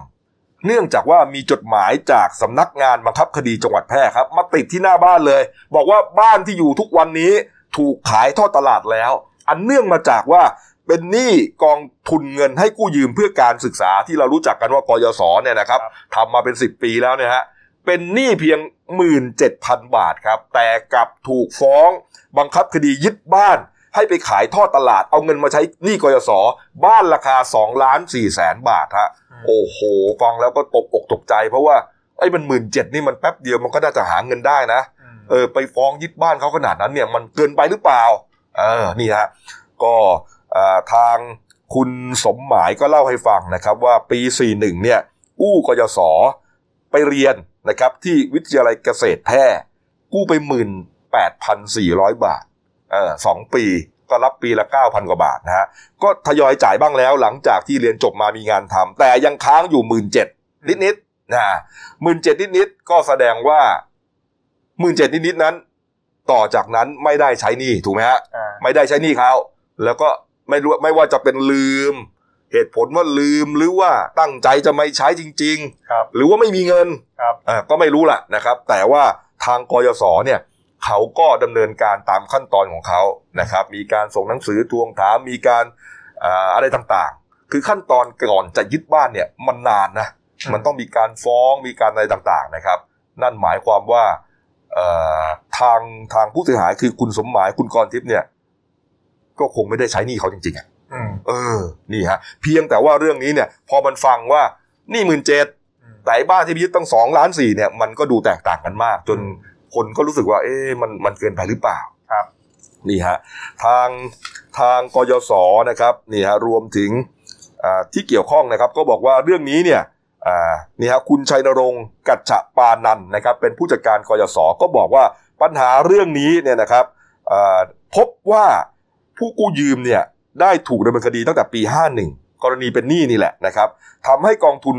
เนื่องจากว่ามีจดหมายจากสำนักงานบังคับคดีจังหวัดแพร่ครับ มาติดที่หน้าบ้านเลย บอกว่าบ้านที่อยู่ทุกวันนี้ถูกขายทอดตลาดแล้ว อันเนื่องมาจากว่าเป็นหนี้กองทุนเงินให้กู้ยืมเพื่อการศึกษาที่เรารู้จักกันว่ากยศเนี่ยนะครับครับทำมาเป็น 10 ปีแล้วเนี่ยฮะเป็นหนี้เพียง 17,000 บาทครับ แต่กลับถูกฟ้องบังคับคดียึดบ้าน ให้ไปขายทอดตลาดเอาเงินมาใช้หนี้กยศบ้านราคา2ล้าน4แสนบาทฮะโอ้โห ฟังแล้วก็ตกอกตกใจเพราะว่าไอ้มันหมื่นเจ็ดนี่มันแป๊บเดียวมันก็น่าจะหาเงินได้นะมเออไปฟ้องยึดบ้านเขาขนาดนั้นเนี่ยมันเกินไปหรือเปล่า เออนี่ฮะก็ทางคุณสมหมายก็เล่าให้ฟังนะครับว่าปี 41 เนี่ยกู้กยศไปเรียนนะครับที่วิทยาลัยเกษตรแพร่กู้ไป 18,400 บาทเออสองปีก็รับปีละ 9,000 กว่าบาทนะฮะก็ทยอยจ่ายบ้างแล้วหลังจากที่เรียนจบมามีงานทำแต่ยังค้างอยู่ 17,000นิดๆนะหมื่นเจ็ดนิดๆก็แสดงว่าหมื่นเจ็ดนิดๆนั้น ต่อจากนั้นไม่ได้ใช้หนี้ถูกไหมฮะอ่าไม่ได้ใช้หนี้เขาแล้วก็ไม่รู้ไม่ว่าจะเป็นลืม เหตุผลว่าลืมหรือว่าตั้งใจจะไม่ใช้จริงครับๆหรือว่าไม่มีเงินครับอ่าก็ไม่รู้แหละนะครับ แต่ว่าทางกยศเนี่ยเขาก็ดำเนินการตามขั้นตอนของเขานะครับ มีการส่งหนังสือทวงถามมีการอ่าอะไรต่างๆ คือขั้นตอนก่อนจะยึดบ้านเนี่ยมันนานนะอืมมันต้องมีการฟ้องมีการอะไรต่างๆนะครับ นั่นหมายความว่าเอ่อ ทางทางผู้เสียหายคือคุณสมหมายคุณกรทิพย์เนี่ย ก็คงไม่ได้ใช้หนี้เขาจริงๆอะอืมเออ นี่ฮะ เพียงแต่ว่าเรื่องนี้เนี่ย พอมันฟังว่านี่หมื่นเจ็ดอืมแต่ไอ้บ้านที่ไปยึดตั้งสองล้านสี่เนี่ย มันก็ดูแตกต่างกันมาก จนคนก็รู้สึกว่า เอ๊ะมันมันเกินไปหรือเปล่าครับนี่ฮะทางทางกยศนะครับนี่ฮะรวมถึงอ่าที่เกี่ยวข้องนะครับ ก็บอกว่าเรื่องนี้เนี่ยอ่า นี่ฮะคุณชัยนรงค์กัจฉปานันนะครับเป็นผู้จัดการกยศก็บอกว่าปัญหาเรื่องนี้เนี่ยนะครับพบว่าผู้กู้ยืมเนี่ยได้ถูกดำเนินคดีตั้งแต่ปี 51 กรณีเป็นหนี้นี่แหละนะครับทำให้กองทุน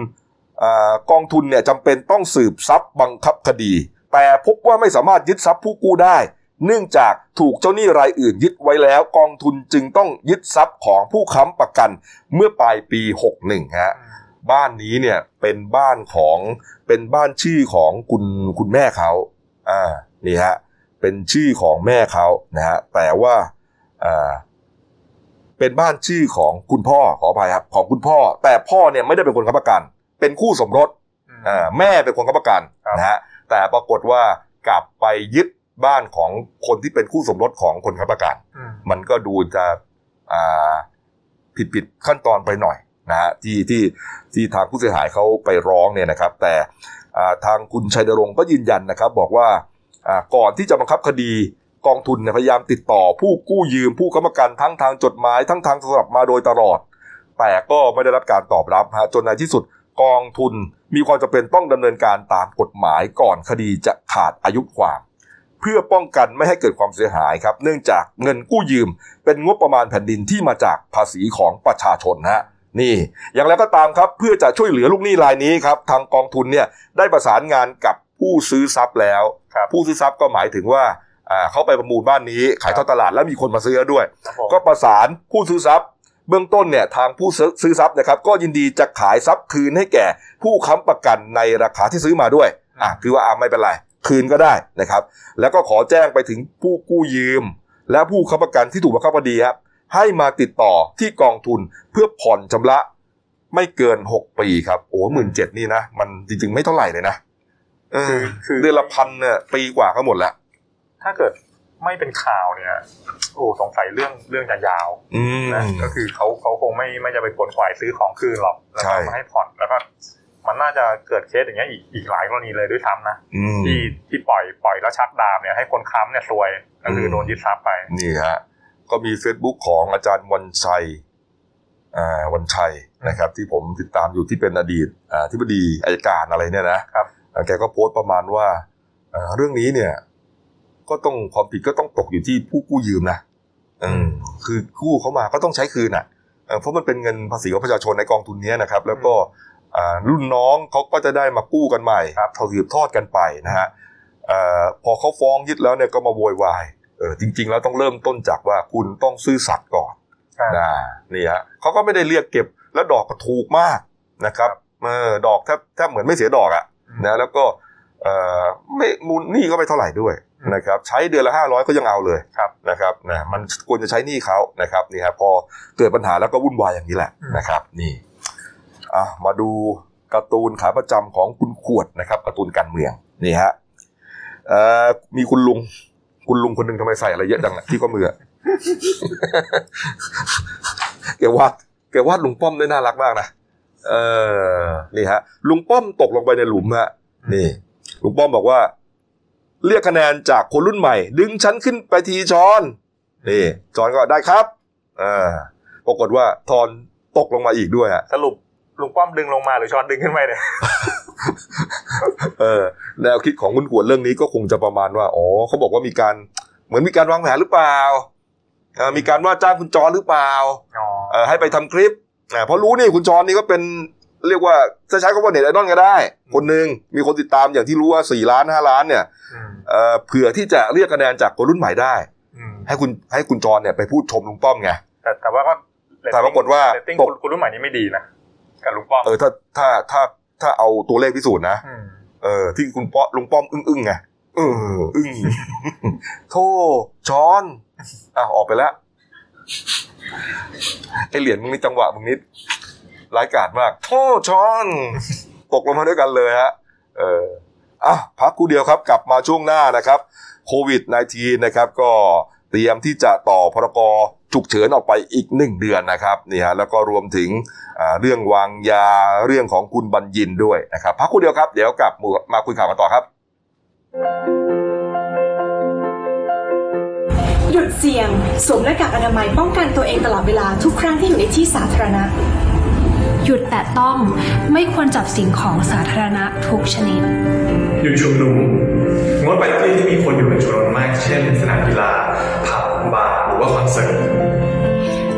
อกองทุนเนี่ยจำเป็นต้องสืบทรัพย์บังคับคดี แต่พบว่าไม่สามารถยึดทรัพย์ผู้กู้ได้ เนื่องจากถูกเจ้าหนี้รายอื่นยึดไว้แล้ว กองทุนจึงต้องยึดทรัพย์ของผู้ค้ำประกันเมื่อปลายปี 61ฮะ บ้านนี้เนี่ยเป็นบ้านของเป็นบ้านชื่อของคุณคุณแม่เขาอ่านี่ฮะเป็นชื่อของแม่เขานะฮะแต่ว่าอ่าเป็นบ้านชื่อของคุณพ่อขออภัยครับของคุณพ่อ แต่พ่อเนี่ยไม่ได้เป็นคนค้ำประกัน เป็นคู่สมรสอืมอ่าแม่เป็นคนค้ำประกันครับนะฮะแต่ปรากฏว่ากลับไปยึดบ้านของคนที่เป็นคู่สมรสของคนค้ำประกันอืมมันก็ดูจะอ่าผิดผิดขั้นตอนไปหน่อย นะฮะที่ที่ที่ทางผู้เสียหายเขาไปร้องเนี่ยนะครับ แต่ทางคุณชัยนรงค์ก็ยืนยันนะครับ บอกว่าก่อนที่จะบังคับคดีกองทุนพยายามติดต่อผู้กู้ยืมผู้ค้ำประกันทั้งทางจดหมาย ทั้งทางโทรศัพท์มาโดยตลอด แต่ก็ไม่ได้รับการตอบรับฮะจนในที่สุดกองทุนมีความจำเป็นต้องดำเนินการตามกฎหมายก่อนคดีจะขาดอายุความ เพื่อป้องกันไม่ให้เกิดความเสียหายครับ เนื่องจากเงินกู้ยืม เป็นงบประมาณแผ่นดินที่มาจากภาษีของประชาชนฮะ นี่ อย่างไรก็ตามครับเพื่อจะช่วยเหลือลูกหนี้รายนี้ครับทางกองทุนเนี่ยได้ประสานงานกับผู้ซื้อทรัพย์แล้วครับผู้ซื้อทรัพย์ก็หมายถึงว่าอ่าเขาไปประมูลบ้านนี้ขายทอดตลาดแล้วมีคนมาซื้อแล้วด้วยครับผมก็ประสานผู้ซื้อทรัพย์เบื้องต้นเนี่ยทางผู้ซื้อซื้อทรัพย์นะครับก็ยินดีจะขายทรัพย์คืนให้แก่ผู้ค้ำประกันในราคาที่ซื้อมาด้วยอะคือว่าอะไม่เป็นไรคืนก็ได้นะครับ แล้วก็ขอแจ้งไปถึงผู้กู้ยืม และผู้ค้ำประกันที่ถูกบังคับคดีครับ ให้มาติดต่อที่กองทุนเพื่อผ่อนชำระไม่เกิน 6 ปีครับ โอ้หมื่นเจ็ดนี่นะ มันจริงๆไม่เท่าไหร่เลยนะเออคือเดือนละพันเนี่ยปีกว่าก็หมดแล้ว ถ้าเกิดไม่เป็นข่าวเนี่ย โอ้สงสัยเรื่องเรื่องจะยาวอืมนะก็คือเขาเขาคงไม่ไม่จะไปขวนขวายซื้อของคืนหรอกแล้วใช่ก็มาให้ผ่อนแล้วก็มันน่าจะเกิดเคสอย่างเงี้ยอีกอีกหลายกรณีเลยด้วยซ้ำนะอืมที่ที่ปล่อยปล่อยแล้วชักดาบเนี่ยให้คนค้ำเนี่ยซวยก็คือมโดนยึดทรัพย์ไปนี่ฮะ ก็มี Facebook ของอาจารย์วันชัยอ่าวันชัยนะครับ ที่ผมติดตามอยู่ที่เป็นอดีตอ่าที่ปดีอายการอะไรเนี่ยนะครับอ่าแกก็โพสต์ประมาณว่าอ่าเรื่องนี้เนี่ย ก็ต้องความผิดก็ต้องตกอยู่ที่ผู้กู้ยืมนะอืมคือกู้เขามาก็ต้องใช้คืนอะเอ่อเพราะมันเป็นเงินภาษีของประชาชนในกองทุนเนี้ยนะครับ แล้วก็อ่ารุ่นน้องเขาก็จะได้มากู้กันใหม่ครับเท่าสืบทอดกันไปนะฮะเอ่อพอเขาฟ้องยึดแล้วเนี่ยก็มาโวยวาย เออจริง ๆ แล้วต้องเริ่มต้นจากว่าคุณต้องซื่อสัตย์ก่อนใช่นะนี่ฮะเขาก็ไม่ได้เรียกเก็บแล้วดอกก็ถูกมากนะครับเออดอกแทบแทบเหมือนไม่เสียดอกอะนะแล้วก็เอ่อไม่มูลหนี้ก็ไม่เท่าไหร่ด้วยอืมนะครับใช้เดือนละห้าร้อยก็ยังเอาเลยครับนะครับนะมันควรจะใช้หนี้เขานะครับนี่ครับพอเกิดปัญหาแล้วก็วุ่นวายอย่างนี้แหละอืมนะครับ นี่อะมาดูการ์ตูนขาประจำของคุณขวดนะครับการ์ตูนการเมืองนี่ฮะเอ่อมีคุณลุง คุณลุงคนหนึ่งทำไมใส่อะไรเยอะจังอะที่ข้อมืออะแกวาดแกวาดลุงป้อมได้น่ารักมากนะเออนี่ฮะ ลุงป้อมตกลงไปในหลุมฮะนี่ลุงป้อมบอกว่า เรียกคะแนนจากคนรุ่นใหม่ ดึงฉันขึ้นไปทีชอนนี่จอนก็ได้ครับอ่าปรากฏว่าทอนตกลงมาอีกด้วยฮะสรุปลุงป้อมดึงลงมาหรือช้อนดึงขึ้นไปเนี่ย เออแนวคิดของคุณขวดเรื่องนี้ก็คงจะประมาณว่าอ๋อเขาบอกว่ามีการเหมือนมีการวางแผนหรือเปล่าเอ่อมีการว่าจ้างคุณจรหรือเปล่าอ๋อเอ่อให้ไปทำคลิปอ่าเพราะรู้นี่คุณจรนี่ก็เป็นเรียกว่าจะใช้คำว่าเน็ตไอดอลก็ได้ คนหนึ่งมีคนติดตามอย่างที่รู้ว่าสี่ล้านห้าล้านเนี่ยอืมเอ่อเผื่อที่จะเรียกคะแนนจากคนรุ่นใหม่ได้อืมให้คุณให้คุณจรเนี่ยไปพูดชมลุงป้อมไงแต่แต่ว่าก็แต่ปรากฏว่าเรตติ้งตกคุณคุณรุ่นใหม่นี้ไม่ดีนะกับลุงป้อมเออถ้าถ้าถ้า ถ้าเอาตัวเลขพิสูจน์นะมเออ ที่คุณป้อลุงป้อมอึ้งอึ้งๆไงเอออึ้งโทช้อนอะออกไปแล้วไอเหรียญมึงนี่จังหวะมึงนิดร้ายกาจมากโทช้อน ตกลงมาด้วยกันเลยฮะ เอออะพักกูเดียวครับ กลับมาช่วงหน้านะครับโควิด -19 นะครับ ก็เตรียมที่จะต่อพรก ฉุกเฉินออกไปอีกหนึ่งเดือนนะครับนี่ฮะแล้วก็รวมถึงอ่าเรื่องวางยาเรื่องของคุณบัญญินด้วยนะครับพักกูเดียวครับเดี๋ยวกลับมาคุยข่าวกันต่อครับ หยุดเสี่ยงสวมหน้ากากอนามัยป้องกันตัวเองตลอดเวลาทุกครั้งที่อยู่ในที่สาธารณะหยุดแตะต้องไม่ควรจับสิ่งของสาธารณะทุกชนิด หยุดชุมนุมงดไปที่ที่มีคนอยู่เป็นจำนวนมาก เช่น สนามกีฬาผับบาร์หรือว่าคอนเสิร์ต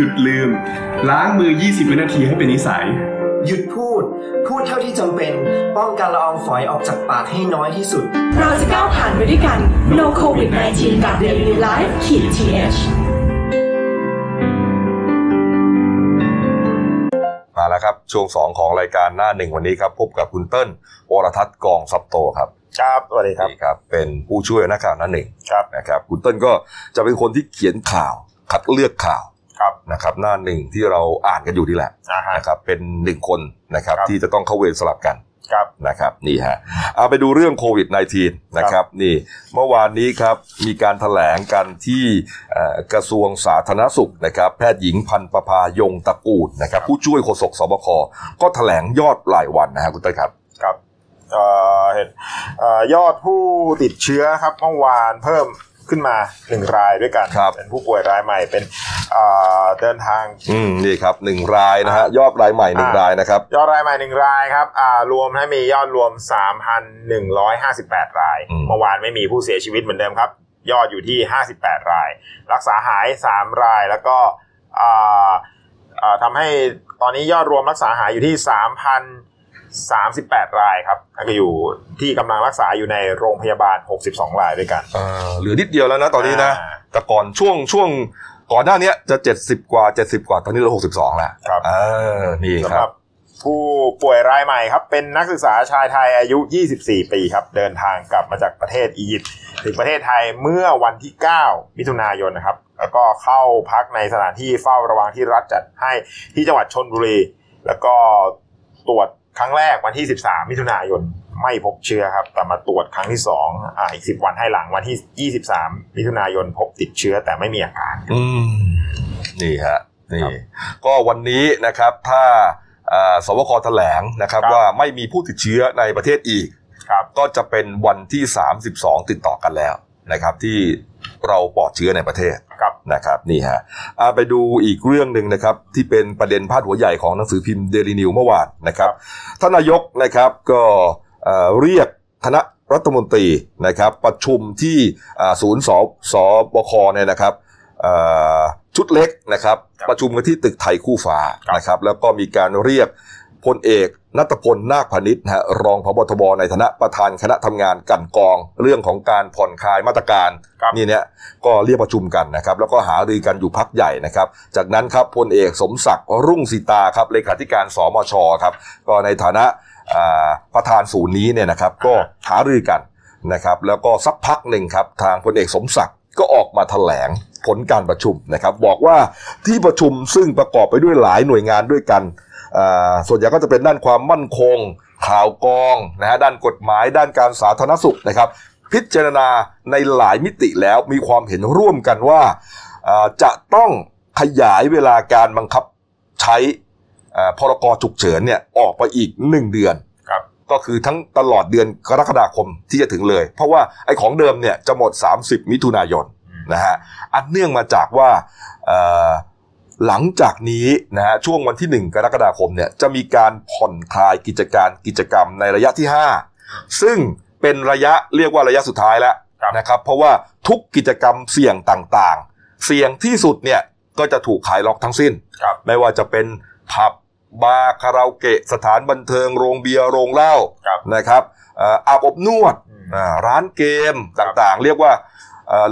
หยุดลืม ล้างมือ 20 วินาทีให้เป็นนิสัย หยุดพูด พูดเท่าที่จำเป็น ป้องกันละอองฝอยออกจากปากให้น้อยที่สุด เราจะก้าวผ่านไปด้วยกัน No COVID 19กับ Daily Life ขีด th มาแล้วครับ ช่วง 2 ของรายการหน้าหนึ่งวันนี้ครับ พบกับคุณเติ้ลวรทัศน์กองซับโตครับครับสวัสดีครับนี่ครับ เป็นผู้ช่วยนักข่าวหน้าหนึ่งครับนะครับ คุณเติ้ลก็จะเป็นคนที่เขียนข่าว คัดเลือกข่าวครับ นะครับหน้าหนึ่งที่เราอ่านกันอยู่นี่แหละอ่าฮะนะครับเป็นหนึ่งคนนะครับครับที่จะต้องเข้าเวรสลับกันครับนะครับนี่ฮะเอาไปดูเรื่องโควิด -19 นะครับนี่เมื่อวานนี้ครับมีการถแถลงกันที่เอ่อกระทรวงสาธารณสุขนะครับแพทย์หญิงพันประภายงตระกูลนะครับผู้ช่วยโฆษกสบคก็ถแถลงยอดรายวันนะฮะคุณเต้ยครับครับเอ่อเห็นเอ่อยอดผู้ติดเชื้อครับเมื่อวานเพิ่ม ขึ้นมาหนึ่งรายด้วยกัน ครับ เป็นผู้ป่วยรายใหม่เป็นเอ่อเดินทาง อืมนี่ครับหนึ่งรายนะฮะยอดรายใหม่หนึ่งอ่าร รายนะครับ ยอดรายใหม่หนึ่งรายครับอ่ารวมให้มียอดรวม 3,158 ราย อืม เมื่อวานไม่มีผู้เสียชีวิตเหมือนเดิมครับ ยอดอยู่ที่ 58 ราย รักษาหาย 3 รายแล้วก็อ่าอ่าทำให้ตอนนี้ยอดรวมรักษาหายอยู่ที่ 3,038 รายครับแล้วก็อยู่ที่กำลังรักษาอยู่ในโรงพยาบาล 62 รายด้วยกันเอ่อเหลือนิดเดียวแล้วนะตอนนี้นะอ่าแต่ก่อนช่วงช่วงก่อนหน้าเนี้ยจะ 70 กว่า 70 กว่า ตอนนี้เรา62 แล้วครับเออนี่คสำหรัรับบผู้ป่วยรายใหม่ครับ เป็นนักศึกษาชายไทยอายุ 24 ปีครับ เดินทางกลับมาจากประเทศอียิปต์ถึงประเทศไทยเมื่อวันที่ 9 มิถุนายนนะครับ แล้วก็เข้าพักในสถานที่เฝ้าระวังที่รัฐจัดให้ที่จังหวัดชนบุรี แล้วก็ตรวจ ครั้งแรกวันที่ 13 มิถุนายนไม่พบเชื้อครับ แต่มาตรวจครั้งที่2อ่าอีก10วันให้หลังวันที่ 23 มิถุนายนพบติดเชื้อแต่ไม่มีอาการ อืมนี่ฮะนี่ครับก็วันนี้นะครับถ้าอ่าสวคแถลงนะครับ ครับ ว่าไม่มีผู้ติดเชื้อในประเทศอีก ครับ ก็จะเป็นวันที่ 32 ติดต่อกันแล้วนะครับ ที่ เราปลอดเชื้อในประเทศครับนะครับนี่ฮะอ่าไปดูอีกเรื่องหนึ่งนะครับที่เป็นประเด็นพาดหัวใหญ่ของหนังสือพิมพ์เดลินิวเมื่อวานนะครับท่านนายกนะครับก็เอ่อเรียกคณะรัฐมนตรีนะครับประชุมที่อ่าศูนย์สสบคเนี่ยนะครับเอ่อชุดเล็กนะครับครับ ประชุมกันที่ตึกไทยคู่ฟ้าครับนะครับ แล้วก็มีการเรียก พลเอกนัตพลนาคพานิชนะฮะรองพบทบในฐานะประธานคณะทำงานกลันกรอง เรื่องของการผ่อนคลายมาตรการครับนี่เนี่ยก็เรียกประชุมกันนะครับ แล้วก็หารือกันอยู่พักใหญ่นะครับ จากนั้นครับพลเอกสมศักดิ์รุ่งสีตาครับเลขาธิการสมชครับ ก็ในฐานะอ่าประธานศูนย์นี้เนี่ยนะครับ ก็หารือกันนะครับ แล้วก็สักพักหนึ่งครับทางพลเอกสมศักดิ์ก็ออกมาแถลงผลการประชุมนะครับ บอกว่าที่ประชุมซึ่งประกอบไปด้วยหลายหน่วยงานด้วยกันอ่า ส่วนใหญ่ก็จะเป็นด้านความมั่นคง ข่าวกรองนะฮะด้านกฎหมาย ด้านการสาธารณสุขนะครับ พิจารณาในหลายมิติแล้วมีความเห็นร่วมกันว่าอ่าจะต้องขยายเวลาการบังคับใช้อ่าพรกฉุกเฉินเนี่ยออกไปอีก 1 เดือนครับก็คือทั้งตลอดเดือนกรกฎาคมที่จะถึงเลย เพราะว่าไอ้ของเดิมเนี่ยจะหมด 30 มิถุนายนนะฮะอันเนื่องมาจากว่าเอ่อ หลังจากนี้นะฮะช่วงวันที่ 1 กรกฎาคมเนี่ยจะมีการผ่อนคลายกิจการกิจกรรมในระยะที่ 5 ซึ่งเป็นระยะเรียกว่าระยะสุดท้ายแล้วครับนะครับเพราะว่าทุกกิจกรรมเสี่ยงต่างๆ เสี่ยงที่สุดเนี่ยก็จะถูกขายล็อกทั้งสิ้นครับไม่ว่าจะเป็นผับบาร์คาราโอเกะสถานบันเทิงโรงเบียร์โรงเหล้าครับนะครับเอ่ออาบอบนวดอืมอ่าร้านเกมต่างๆ เรียกว่าเอ่อ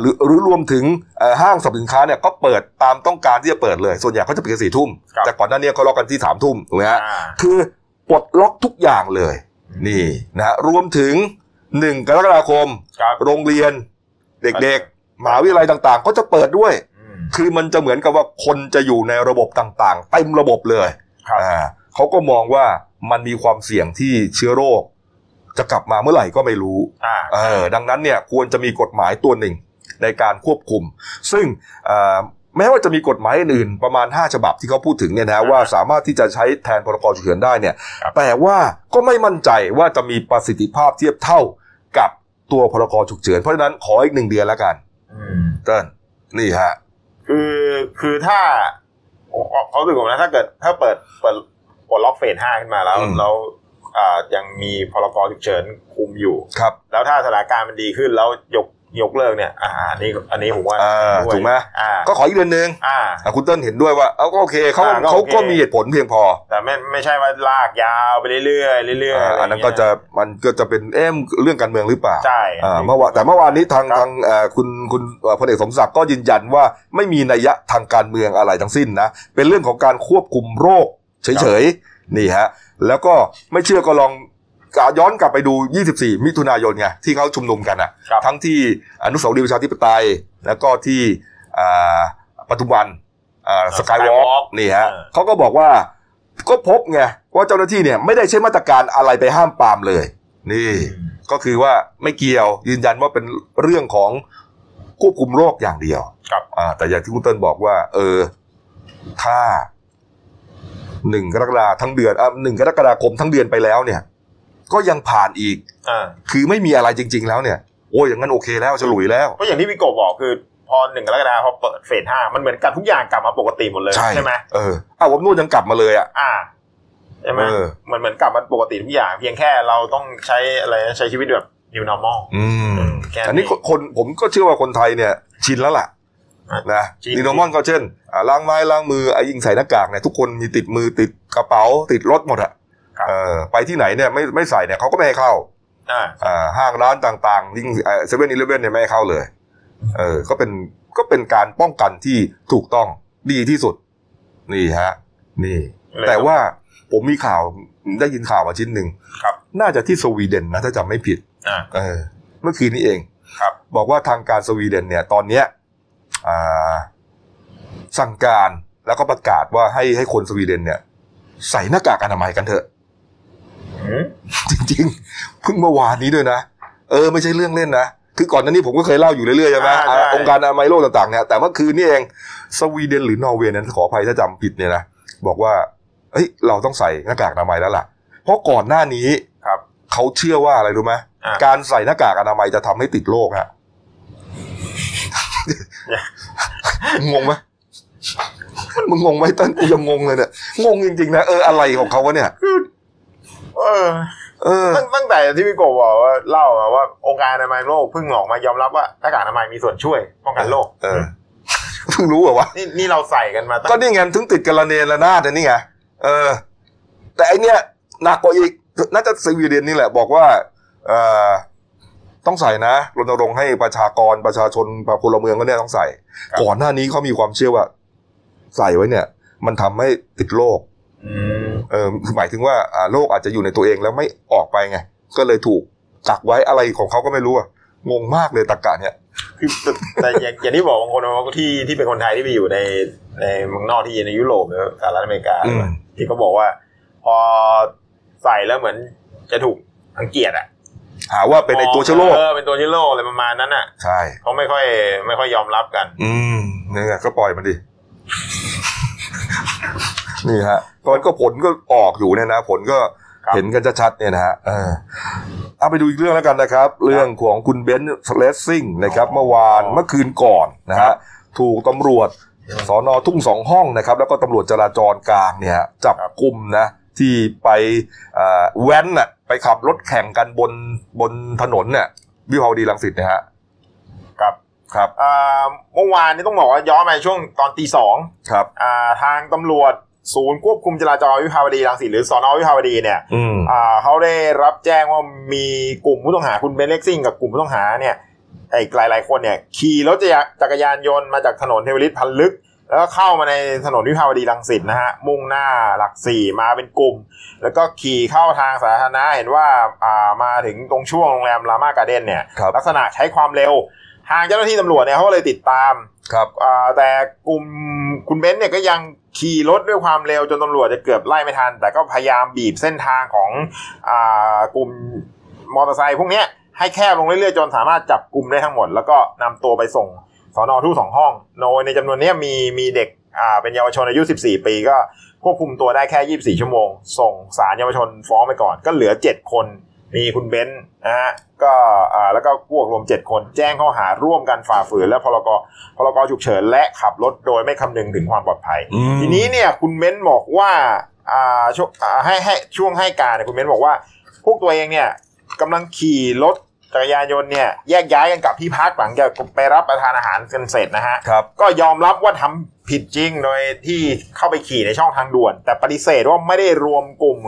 หรือหรือรวมถึงเอ่อห้างสรรพสินค้าเนี่ยก็เปิดตามต้องการที่จะเปิดเลย ส่วนใหญ่เขาจะปิดกันสี่ทุ่มครับแต่ก่อนหน้านี้เขาล็อกกันที่สามทุ่มถูกไหมฮะอ่าคือปลดล็อกทุกอย่างเลย นี่นะฮะรวมถึงหนึ่งกรกฎาคมครับโรงเรียนเด็กๆมหาวิทยาลัยต่างๆ ก็จะเปิดด้วยอืมคือมันจะเหมือนกับว่าคนจะอยู่ในระบบต่างๆเต็มระบบเลยครับอ่าเขาก็มองว่ามันมีความเสี่ยงที่เชื้อโรคจะกลับมาเมื่อไหร่ก็ไม่รู้อ่าเออ ดังนั้นเนี่ยควรจะมีกฎหมายตัวหนึ่ง ในการควบคุม ซึ่งเอ่อแม้ว่าจะมีกฎหมายอื่นๆประมาณ 5 ฉบับที่เขาพูดถึงเนี่ยนะว่าสามารถที่จะใช้แทนพรกฉุกเฉินได้เนี่ยครับแต่ว่าก็ไม่มั่นใจว่าจะมีประสิทธิภาพเทียบเท่ากับตัวพรกฉุกเฉินเพราะฉะนั้นขออีกหนึ่งเดือนแล้วกันอืมเติ้ลนี่ฮะคือคือถ้าเขาถือผมนะถ้าเกิดถ้าเปิดเปิดปลดล็อกเฟสห้าขึ้นมาแล้วอืมแล้วอ่ายังมีพรกฉุกเฉินคุมอยู่ครับ แล้วถ้าสถานการณ์มันดีขึ้นแล้วยก ยกเลิกเนี่ยอ่าอันนี้อันนี้ผมว่าอ่าด้วยถูกไหมอ่าก็ขออีกเดือนหนึ่งอ่าอะคุณเติ้ลเห็นด้วยว่าเอาก็โอเคเขาอ่าก็เขาโอเค ก็มีเหตุผลเพียงพอแต่ไม่ไม่ใช่ว่าลากยาวไปเรื่อยๆเรื่อยๆอ่าอะไรอันนั้นก็จะมันก็จะเป็นเอ๊ะเรื่องการเมืองหรือเปล่าใช่ อ่าเมื่อวานแต่เมื่อวานนี้ทางครับทางเอ่อคุณคุณเอ่อพลเอกสมศักดิ์ก็ยืนยันว่าไม่มีนัยยะทางการเมืองอะไรทั้งสิ้นนะเป็นเรื่องของการควบคุมโรค เฉยๆนี่ฮะแล้วก็ไม่เชื่อก็ลอง ย้อนกลับไปดู 24 มิถุนายนไงที่เขาชุมนุมกันอะครับทั้งที่อนุสาวรีย์ประชาธิปไตย แล้วก็ที่อ่าปทุมวันสกายวอล์ Skywalk กนี่ฮะเออเขาก็บอกว่าก็พบไงว่าเจ้าหน้าที่เนี่ยไม่ได้ใช้มาตรการอะไรไปห้ามปรามเลย นี่ก็คือว่าไม่เกี่ยวยืนยันว่าเป็นเรื่องของควบคุมโรคอย่างเดียวครับอ่าแต่อย่างที่คุณเติ้ลบอกว่า เออ ถ้าหนึ่งกรกฎาทั้งเดือนอะหนึ่งกรกฎาคมทั้งเดือนไปแล้วเนี่ย ก็ยังผ่านอีกอ่าคือไม่มีอะไรจริง ๆ แล้วเนี่ยโอ้ยอย่างนั้นโอเคแล้วฉลุยแล้วก็อย่างที่พี่โกบอกคือพอหนึ่งกรกฎาคมพอเปิดเฟสห้ามันเหมือนกับทุกอย่างกลับมาปกติหมดเลยใช่ไหมเอออ้าวผมนู่นยังกลับมาเลยอะอ่าใช่ไหมเออเหมือนเหมือนกลับมาปกติทุกอย่าง เพียงแค่เราต้องใช้อะไรนะใช้ชีวิตแบบ new normal อืมแค่นี้อันนี้คนผมก็เชื่อว่าคนไทยเนี่ย ชินแล้วล่ะอะนะชินนีโนมอนก็เช่นอ่าล้างไม้ล้างมือไอ้ยิงใส่หน้ากากเนี่ยทุกคนมีติดมือติดกระเป๋าติดรถหมดอะ เออไปที่ไหนเนี่ยไม่ไม่ใส่เนี่ยเขาก็ไม่ให้เข้าอ่าอ่าห้างร้านต่างๆยิ่งเซเว่นอีเลฟเว่นเนี่ยไม่ให้เข้าเลยเออก็เป็นก็เป็นการป้องกันที่ถูกต้องดีที่สุด นี่ฮะ นี่เลยแต่ว่าผมมีข่าวได้ยินข่าวมาชิ้นหนึ่งครับ น่าจะที่สวีเดนนะถ้าจำไม่ผิดอ่าเออ เมื่อคืนนี้เองครับ บอกว่าทางการสวีเดนเนี่ย ตอนเนี้ยอ่าสั่งการแล้วก็ประกาศว่าให้ให้คนสวีเดนเนี่ย ใส่หน้ากากอนามัยกันเถอะอืม จริงๆเพิ่งเมื่อวานนี้ด้วยนะเออไม่ใช่เรื่องเล่นนะคือก่อนหน้านี้ผมก็เคยเล่าอยู่เรื่อยๆใช่ไหมอ่าใช่อ่าองค์การอนามัยโลกต่างๆเนี่ยแต่เมื่อคืนนี้เองสวีเดนหรือนอร์เวย์นั้นขออภัยถ้าจำผิดเนี่ยนะบอกว่าเอ้ยเราต้องใส่หน้ากากอนามัยแล้วล่ะ เพราะก่อนหน้านี้ครับเขาเชื่อว่าอะไรรู้ไหมอ่าการใส่หน้ากากอนามัยจะทำให้ติดโรคฮะงงไหมมึงงงไหมต้นกูยังงงเลยเนี่ยงงจริงๆนะเอออะไรของเขาวะเนี่ย เออเออตั้งตั้งแต่ที่พี่โกบอกว่าเล่ามาว่าองค์การอนามัยโลกเพิ่งออกมายอมรับว่าหน้ากากอนามัยมีส่วนช่วยป้องกันโรคเออเพิ่งรู้เหรอวะนี่นี่เราใส่กันมาตั้งก็นี่ไงถึงติดกันระเนระนาดนะนี่ไงเออ แต่ไอเนี้ยหนักกว่าอีกน่าจะสวีเดนนี่แหละบอกว่าเอ่อต้องใส่นะรณรงค์ให้ประชากรประชาชนพลเมืองก็เนี่ยต้องใส่ ก่อนหน้านี้เขามีความเชื่อว่า ใส่ไว้เนี่ย มันทำให้ติดโรคอืม เออคือหมายถึงว่าอ่าโรคอาจจะอยู่ในตัวเองแล้วไม่ออกไปไง ก็เลยถูกกักไว้อะไรของเขาก็ไม่รู้อะงงมากเลยตะกะเนี่ยคือแต่แต่อย่างอย่างที่บอกบางคนว่าที่ที่เป็นคนไทยที่ไปอยู่ในในเมืองนอกที่ในยุโรปหรือสหรัฐอเมริกาอืมที่เขาบอกว่า พอใส่แล้วเหมือนจะถูกรังเกียจอะหาว่าเป็นไอตัวเชื้อโรคเออเป็นตัวเชื้อโรคอะไรประมาณนั้นอะ ใช่เขาไม่ค่อยไม่ค่อยยอมรับกัน อืมเนี่ยก็ปล่อยมันดิ นี่ฮะตอนก็ผลก็ออกอยู่เนี่ยนะ ผลก็ครับเห็นกันชัดๆเนี่ยนะฮะเออเอาไปดูอีกเรื่องแล้วกันนะครับ เรื่องของคุณเบนซ์เลสซิ่งนะครับเมื่อวานเมื่อคืนก่อนนะครัฮะบถูกตำรวจสอนอทุ่งสองห้องนะครับ แล้วก็ตำรวจจราจรกลางเนี่ยจับกลุ่มนะที่ไปเอ่อแว้นน่ะไปขับรถแข่งกันบนบนถนนเนี่ยวิภาวดีรังสิตนะฮะครับครับอ่าเมื่อวานนี้ต้องบอกว่าย้อนไปช่วงตอนตีสองครับอ่าทางตำรวจ ศูนย์ควบคุมจราจรวิภาวดีรังสิตหรือสอนอวิภาวดีเนี่ยอืมอ่าเขาได้รับแจ้งว่ามีกลุ่มผู้ต้องหาคุณเบนเล็กซิ่งกับกลุ่มผู้ต้องหาเนี่ยไอ้หลายๆคนเนี่ยขี่รถจักรยานยนต์มาจากถนนเทวริตพันลึก แล้วก็เข้ามาในถนนวิภาวดีรังสิตนะฮะมุ่งหน้าหลักสี่มาเป็นกลุ่ม แล้วก็ขี่เข้าทางสาธารณะเห็นว่าอ่ามาถึงตรงช่วงโรงแรมรามาการ์เด้นเนี่ยครับลักษณะใช้ความเร็วทางเจ้าหน้าที่ตำรวจเนี่ยเขาก็เลยติดตาม ครับแต่กลุ่มคุณเบนซ์เนี่ยก็ยังขี่รถด้วยความเร็วจนตำรวจจะเกือบไล่ไม่ทัน แต่ก็พยายามบีบเส้นทางของอกลุ่มมอเตอร์ไซค์พวกนี้ให้แคบลงเรื่อยๆจนสามารถจับกลุ่มได้ทั้งหมด แล้วก็นำตัวไปส่งสอนอทุ่งสองห้อง โดยในจำนวนนี้มีมีเด็กเป็นเยาวชนอายุ 14 ปีก็ควบคุมตัวได้แค่ 24 ชั่วโมง ส่งศาลเยาวชนฟ้องไปก่อน ก็เหลือ 7 คน มีคุณเบนซ์นะฮะก็อ่าแล้วก็พวกรวม 7 คนแจ้งข้อหาร่วมกันฝ่าฝืน และพรกพรกฉุกเฉินและขับรถโดยไม่คำนึงถึงความปลอดภัยอืมทีนี้เนี่ยคุณเบนซ์บอกว่าอ่าช่วงอ่าให้ให้ช่วงให้การเนี่ยคุณเบนซ์บอกว่า พวกตัวเองเนี่ยกำลังขี่รถจักรยานยนต์เนี่ยแยกย้ายกันกลับที่พักหลังจากไปรับประทานอาหารกันเสร็จนะฮะครับก็ยอมรับว่าทำผิดจริงโดยที่เข้าไปขี่ในช่องทางด่วน แต่ปฏิเสธว่าไม่ได้รวมกลุ่ม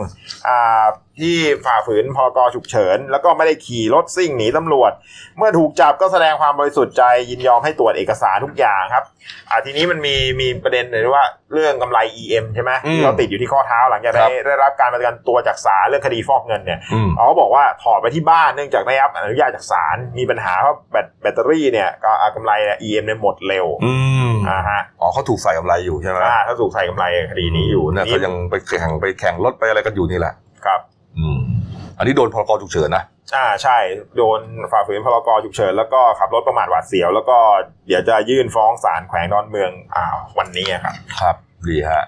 อ่า ที่ฝ่าฝืนพรกฉุกเฉิน แล้วก็ไม่ได้ขี่รถซิ่งหนีตำรวจ เมื่อถูกจับก็แสดงความบริสุทธิ์ใจยินยอมให้ตรวจเอกสารทุกอย่างครับอ่าทีนี้มันมีมีประเด็นเลยว่าเรื่องกำไร EM ใช่ไหมอืมที่เราติดอยู่ที่ข้อเท้าหลังจากครัได้บได้รับการประกันตัวจากศาลเรื่องคดีฟอกเงินเนี่ยอืมเขาก็บอกว่าถอดไปที่บ้านเนื่องจากได้รับอนุญาตจากศาลมีปัญหาเพราะแบตแบตเตอรี่เนี่ยก็อ่ากำไรเนี่ย EM เนี่ยหมดเร็วอืมอ่าฮะอ๋อเขาถูกใส่กำไรอยู่ใช่ไหมอ่าถ้าถูกใส่กำไรคดีนี้อยู่เนี่ยนี่เขายังไปแข่งไปแข่งรถไปอะไรกันอยู่นี่แหละครับ อืมอันนี้โดนพรกฉุกเฉินนะอ่าใช่โดนฝ่าฝืนพรกฉุกเฉินแล้วก็ขับรถประมาทหวาดเสียว แล้วก็เดี๋ยวจะยื่นฟ้องศาลแขวงดอนเมืองอ่าวันนี้อะครับ ครับดีฮะ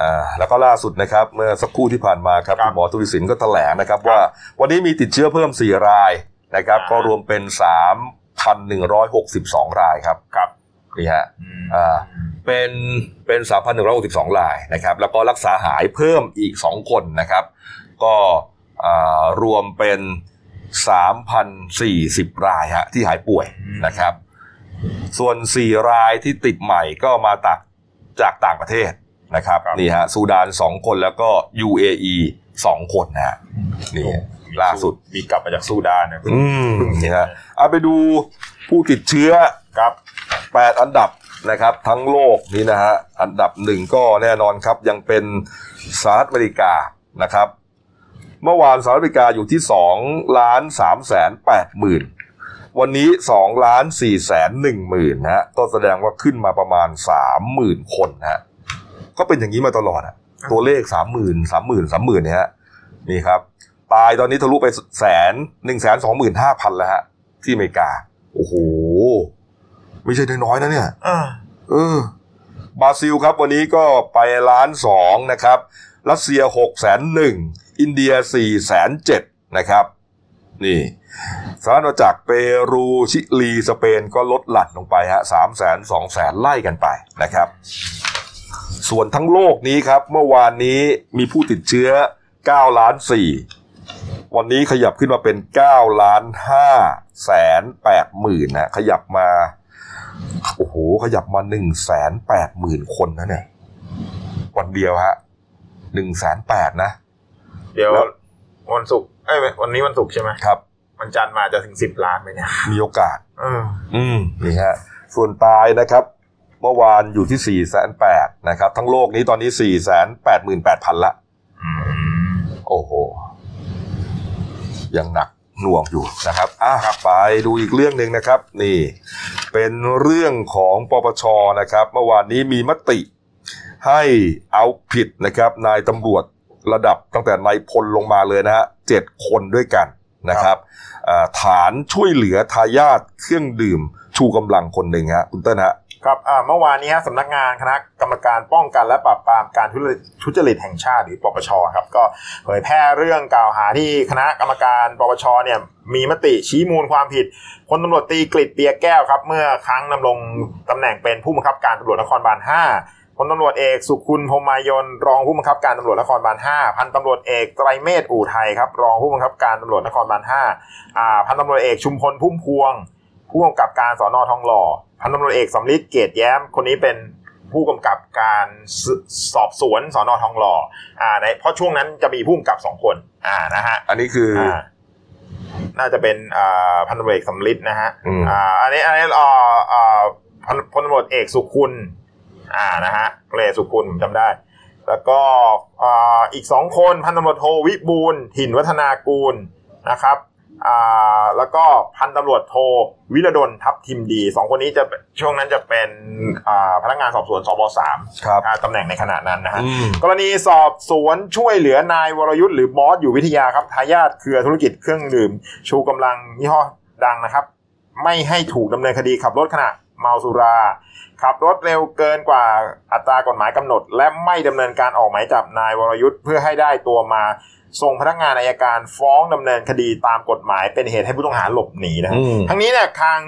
อ่าแล้วก็ล่าสุดนะครับเมื่อสักครู่ที่ผ่านมาครับครับคุณหมอทุวิสินก็แถลงนะครับ ว่าวันนี้มีติดเชื้อเพิ่ม 4 รายนะครับอ่าก็รวมเป็น 3,162 รายครับครับนี่ฮะอืมอ่าเป็นเป็น 3,162 รายนะครับ แล้วก็รักษาหายเพิ่มอีก 2 คนนะครับ ก็อ่ารวมเป็น 3,040 รายฮะที่หายป่วยนะครับ ส่วน 4 รายที่ติดใหม่ก็มาจากจากต่างประเทศนะครับครับนี่ฮะซูดาน 2 คนแล้วก็ UAE 2 คนนะฮะนี่ล่าสุดมีกลับมาจากซูดานนะอืมนี่ฮะเอาไปดูผู้ติดเชื้อครับ 8 อันดับนะครับทั้งโลกนี้นะฮะอันดับหนึ่งก็แน่นอนครับยังเป็นสหรัฐอเมริกานะครับ เมื่อวานสหรัฐอเมริกาอยู่ที่2ล้าน3แสน8หมื่นวันนี้2ล้าน4แสน1หมื่นนะฮะก็แสดงว่าขึ้นมาประมาณ 3 0,000 คนนะฮะก็เป็นอย่างนี้มาตลอดอะตัวเลข 3 0 0 0 0 3 0 0 0 0 3 0,000เนี่ยฮะนี่ครับ ตายตอนนี้ทะลุไปแสนหนึ่งแสนสองหมื่นห้าพันแล้วฮะ ที่อเมริกา โอ้โห ไม่ใช่น้อยๆนะเนี่ยอ่าเออบราซิลครับวันนี้ก็ไปล้านสองนะครับ รัสเซียหกแสนหนึ่ง อินเดียสี่แสนเจ็ดนะครับ นี่สหรัฐอาณาจักเปรูชิลีสเปนก็ลดหลั่นลงไปฮะสามแสนสองแสนไล่กันไปนะครับ ส่วนทั้งโลกนี้ครับ เมื่อวานนี้มีผู้ติดเชื้อ9ล้าน4วันนี้ขยับขึ้นมาเป็น9ล้าน5แสน8หมื่นนะขยับมาโอ้โหขยับมา1แสน8หมื่นคนนะเนี่ยวันเดียวฮะ1แสน8นะ เดี๋ยวแล้ววันศุกร์เอ้ยวันนี้วันศุกร์ใช่ไหมครับวันจันทร์มาจะถึงสิบล้านไหมเนี่ยมีโอกาสเอออืมนี่ฮะส่วนตายนะครับ เมื่อวานอยู่ที่4ี่แสนแปดนะครับ ทั้งโลกนี้ตอนนี้4ี่แสนแปดหมื่นแปดพันละอืมโอ้โห ยังหนักหน่วงอยู่นะครับอะไปดูอีกเรื่องหนึ่งนะครับ นี่ เป็นเรื่องของปปชนะครับ เมื่อวานนี้มีมติให้เอาผิดนะครับ นายตำรวจ ระดับตั้งแต่นายพลลงมาเลยนะฮะเจ็ดคนด้วยกันนะครับอ่าฐานช่วยเหลือทายาทเครื่องดื่มชูกำลังคนหนึ่งฮะคุณเต้นฮะครับอ่าเมื่อวานนี้ฮะสำนักงานคณะกรรมการป้องกันและปราบปรามการทุจริตทุจริตแห่งชาติหรือปปชครับก็เผยแพร่เรื่องกล่าวหาที่คณะกรรมการปปชเนี่ยมีมติชี้มูลความผิดพลตำรวจตรีกฤษเปียแก้วครับ เมื่อครั้งดำรงตำแหน่งเป็นผู้บังคับการตำรวจนครบาล 5 พลตำรวจเอกสุขุลพรหมายนรองผู้บังคับการตำรวจนครบาล5พันตำรวจเอกไตรเมธอู่ไทยครับรองผู้บังคับการตำรวจนครบาล5อ่าพันตำรวจเอกชุมพลพุ่มพวง ผู้กำกับการสอนอทองหล่อ พันตำรวจเอกสำลิดเกตแย้ม คนนี้เป็นผู้กำกับการสสอบสวนสอนอทองหล่ออ่าในเพราะช่วงนั้นจะมีผู้กำกับสองคนอ่านะฮะอันนี้คือออ่าน่าจะเป็นอ่าพันตำรวจเอกสำลิดนะฮะอืมอ่าอันนี้อันนี้อ่าอ่าพันพลตำรวจเอกสุคุณ อ่านะฮะพลเอกสุคุณผมจำได้ แล้วก็อ่าอีกสองคนพันตำรวจโทวิบูลย์ถิ่นวัฒนากูลนะครับอ่าแล้วก็พันตำรวจโทวิรดลทัพทิมดีสองคนนี้จะช่วงนั้นจะเป็นอ่าพนักงานสอบสวนสบสามครับอ่าตำแหน่งในขณะนั้นนะฮะอืมกรณีสอบสวนช่วยเหลือนายวรยุทธ์หรือบอสอยู่วิทยาครับทายาทเครือธุรกิจเครื่องดื่ม ชูกำลังยี่ห้อดังนะครับ ไม่ให้ถูกดำเนินคดีขับรถขณะ เมาสุรา ขับรถเร็วเกินกว่าอัตรากฎหมายกำหนด และไม่ดำเนินการออกหมายจับนายวรยุทธ์เพื่อให้ได้ตัวมาส่งพนักงานอายการฟ้องดำเนินคดีตามกฎหมายเป็นเหตุให้ผู้ต้องหาหลบหนีนะฮะอืมทั้งนี้เนี่ยทาง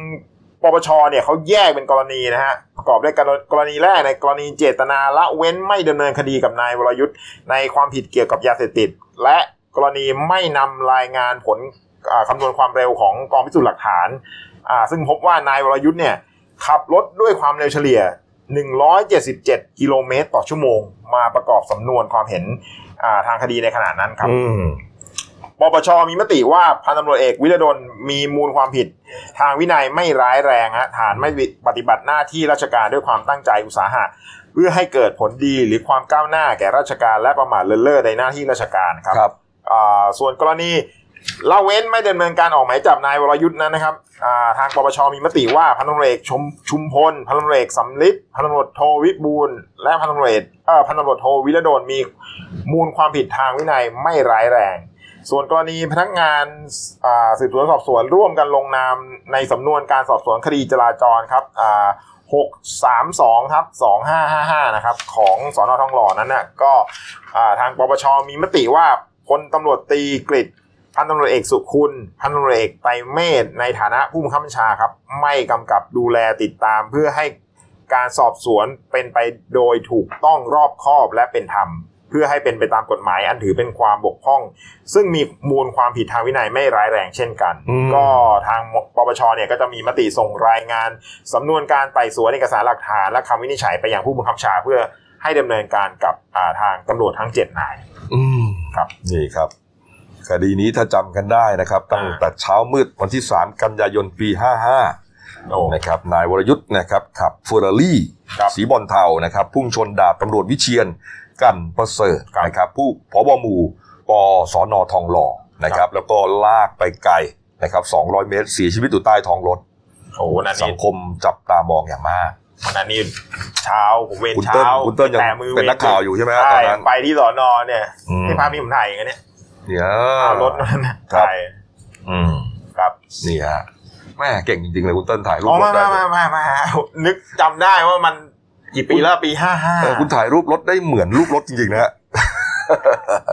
ปปชเนี่ยเขาแยกเป็นกรณีนะฮะประกอบด้วยกรกรณีแรกในกรณีเจตนาละเว้นไม่ดำเนินคดีกับนายวรยุทธ์ในความผิดเกี่ยวกับยาเสพติด และกรณีไม่นำรายงานผลอ่าคำนวณความเร็วของกองพิสูจน์หลักฐานอ่าซึ่งพบว่านายวรยุทธ์เนี่ย ขับรถด้วยความเร็วเฉลี่ย 177 กิโลเมตรต่อชั่วโมง มาประกอบสำนวนความเห็นอ่าทางคดีในขณะนั้นครับอืมปปชมีมติว่าพันตำรวจเอกวิรดลมีมูลความผิด ทางวินัยไม่ร้ายแรงฮะฐานไม่ปฏิบัติหน้าที่ราชการด้วยความตั้งใจอุตสาหะ เพื่อให้เกิดผลดีหรือความก้าวหน้าแก่ราชการและประมาทเลินเล่อในหน้าที่ราชการครับครับอ่าส่วนกรณี ละเว้นไม่ดำเนินการออกหมายจับนายวรยุทธ์นั้นนะครับทางปปชมีมติว่าพันตำรวจเอกชมชุมพลพันตำรวจเอกสำลิดพันตำรวจโทวิบูลและพันตำรวจเอ่อพันตำรวจโทวิรดลมีมูลความผิดทางวินัยไม่ร้ายแรง ส่วนกรณีพนักงานสืบสวนสอบสวนร่วมกันลงนามในสำนวนการสอบสวนคดีจราจรครับอ่า632ทับ2555นะครับของสอนอทองหล่อนั้นน่ะก็ทางปปชมีมติว่าพลตำรวจตีกฤษ พันตำรวจเอกสุคุณพันตำรวจเอกไตรเมธในฐานะผู้บังคับบัญชาครับ ไม่กำกับดูแลติดตามเพื่อให้การสอบสวนเป็นไปโดยถูกต้องรอบคอบและเป็นธรรม เพื่อให้เป็นไปตามกฎหมายอันถือเป็นความบกพร่อง ซึ่งมีมูลความผิดทางวินัยไม่ร้ายแรงเช่นกันอืมก็ทางปปชเนี่ยก็จะมีมติส่งรายงานสำนวนการไต่สวนเอกสารหลักฐานและคำวินิจฉัยไปยังผู้บังคับบัญชาเพื่อให้ดำเนินการกับอ่าทางตำรวจทั้งเจ็ดนายอืมครับนี่ครับ คดีนี้ถ้าจำกันได้นะครับ ตั้งแต่เช้ามืดวันที่ 3 กันยายนปี 55โอ้นะครับนายวรยุทธ์นะครับขับเฟอร์รารี่ครับสีบอลเทานะครับพุ่งชนดาบตำรวจวิเชียนกันประเสริฐครับนะครับผู้พบหมู่ปสอนอทองหล่อนะครับแล้วก็ลากไปไกลนะครับ 200 เมตรเสียชีวิตอยู่ใต้ท้องรถโอ้โหนั่นสันี่งคมจับตามองอย่างมากนั่นนี่เช้าผมเวรคุณเติ้ลเช้าคุณเติ้ลยังแต่มือเป็นนักข่าวอยู่ใช่ไหมฮะใช่ตอนนั้นไปที่สอนอเนี่ยอืมที่พาพี่ผมถ่ายอย่างเงี้ย เนี่ยเนี่ยเอารถนั้นน่ะครับถ่ายอืมครับนี่ฮะแม่เก่งจริงๆเลยคุณเติ้ลถ่ายรูปอ๋อรมาถได้มาเลยมามามานึกจำได้ว่ามันกี่ปีแล้วปีห้าห้าเออคุณถ่ายรูปรถได้เหมือนรูปรถจริงๆนะฮะ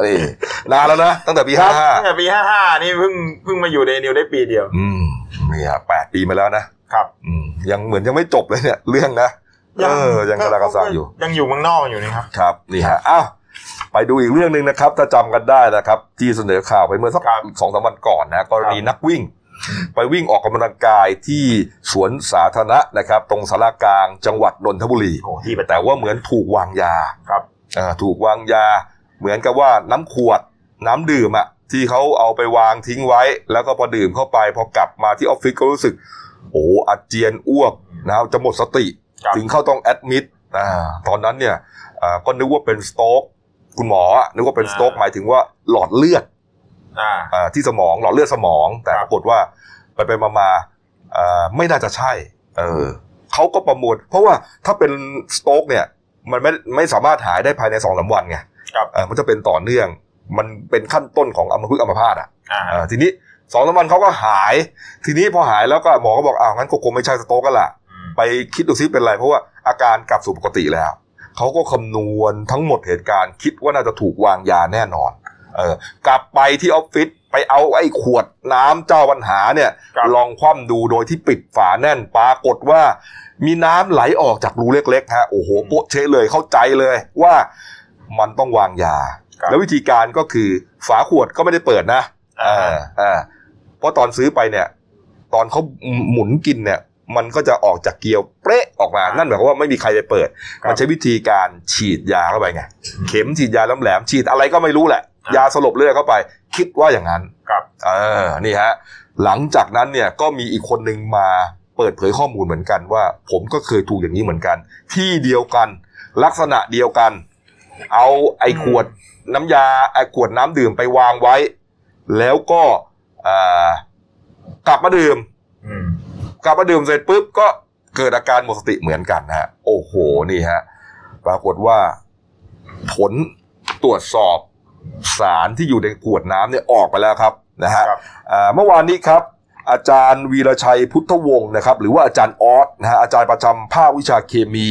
นี่นานแล้วนะตั้งแต่ปีครัห้าบห้าตั้งแต่ปีห้าห้านี่เพิ่งเพิ่งมาอยู่ในนิวได้ปีเดียว อืมนี่ฮะแปดปีมาแล้วนะครับ อืมยังเหมือนยังไม่จบเลยเนี่ย เรื่องนะเออยังกระดากระซังอยู่ ยังอยู่เมืองนอกอยู่นี่ครับ ครับนี่ฮะอ้าว ไปดูอีกเรื่องหนึ่งนะครับ ถ้าจำกันได้นะครับ ที่เสนอข่าวไปเมื่อสักครับสองสามวันก่อนนะกรณีครับนักวิ่ง ไปวิ่งออกกำลังกายที่สวนสาธารณะนะครับ ตรงสารากลางจังหวัดนนทบุรีโอ้ที่ประแต่ว่าเหมือนถูกวางยาครับอ่าถูกวางยา เหมือนกับว่าน้ำขวดน้ำดื่มอะที่เขาเอาไปวางทิ้งไว้ แล้วก็พอดื่มเข้าไป พอกลับมาที่ออฟฟิศก็รู้สึก โอ้อาเจียนอ้วกนะครับจะหมดสติครับถึงเข้าต้องแอดมิดอ่าตอนนั้นเนี่ยอ่าก็นึกว่าเป็นสโตรก คุณหมออะนึกว่าเป็นสโตรกหมายถึงว่าหลอดเลือดอ่าอ่าที่สมองหลอดเลือดสมอง แต่คปรับรากฏว่าไปไปมามาอ่าไม่น่าจะใช่ เออเขาก็ประมวลเพราะว่าถ้าเป็นสโตรกเนี่ยมันไม่ไม่สามารถหายได้ภายในสองสามวันไงครับเอ่อมันจะเป็นต่อเนื่องมันเป็นขั้นต้นของอัมพฤกษ์อัมพาตอะอ่าเอ่อทีนี้สองสามวันเขาก็หาย ทีนี้พอหายแล้วก็หมอก็บอกอ้าวงั้นก็คงไม่ใช่สโตรกกันละไปคิดดูซิเป็นไรเพราะว่าอาการกลับสู่ปกติแล้ว เขาก็คำนวณทั้งหมดเหตุการณ์ คิดว่าน่าจะถูกวางยาแน่นอน เออกลับไปที่ออฟฟิศไปเอาไอ้ขวดน้ำเจ้าปัญหาเนี่ยครับลองคว่ำดูโดยที่ปิดฝาแน่นปรากฏว่า มีน้ำไหลออกจากรูเล็กๆฮะโอ้โหโป๊ะเชะเลยเข้าใจเลยว่ามันต้องวางยาครับแล้ววิธีการก็คือฝาขวดก็ไม่ได้เปิดนะอ่าเออเออเพราะตอนซื้อไปเนี่ย ตอนเขาหมุนกินเนี่ย มันก็จะออกจากเกลียวเป๊ะออกมา นั่นหมายความว่าไม่มีใครไปเปิดครับมันใช้วิธีการฉีดยาเข้าไปไง เข็มฉีดยาแหลมๆฉีดอะไรก็ไม่รู้แหละอ่ายยาสลบเลือดเข้าไป คิดว่าอย่างนั้นครับเออนี่ฮะ หลังจากนั้นเนี่ยก็มีอีกคนหนึ่งมาเปิดเผยข้อมูลเหมือนกันว่า ผมก็เคยถูกอย่างนี้เหมือนกัน ที่เดียวกัน ลักษณะเดียวกัน เอาไอ้ขวดน้ำยาไอ้ขวดน้ำดื่มไปวางไว้ แล้วก็อ่ากลับมาดื่มอืม กลับมาดื่มเสร็จปุ๊บก็เกิดอาการหมดสติเหมือนกันนะฮะโอ้โหนี่ฮะปรากฏว่าผลตรวจสอบสารที่อยู่ในขวดน้ำเนี่ยออกไปแล้วครับนะฮะครับอ่าเมื่อวานนี้ครับ อาจารย์วีรชัยพุทธวงศ์นะครับ หรือว่าอาจารย์ออสนะฮะอาจารย์ประจำภาควิชาเคมี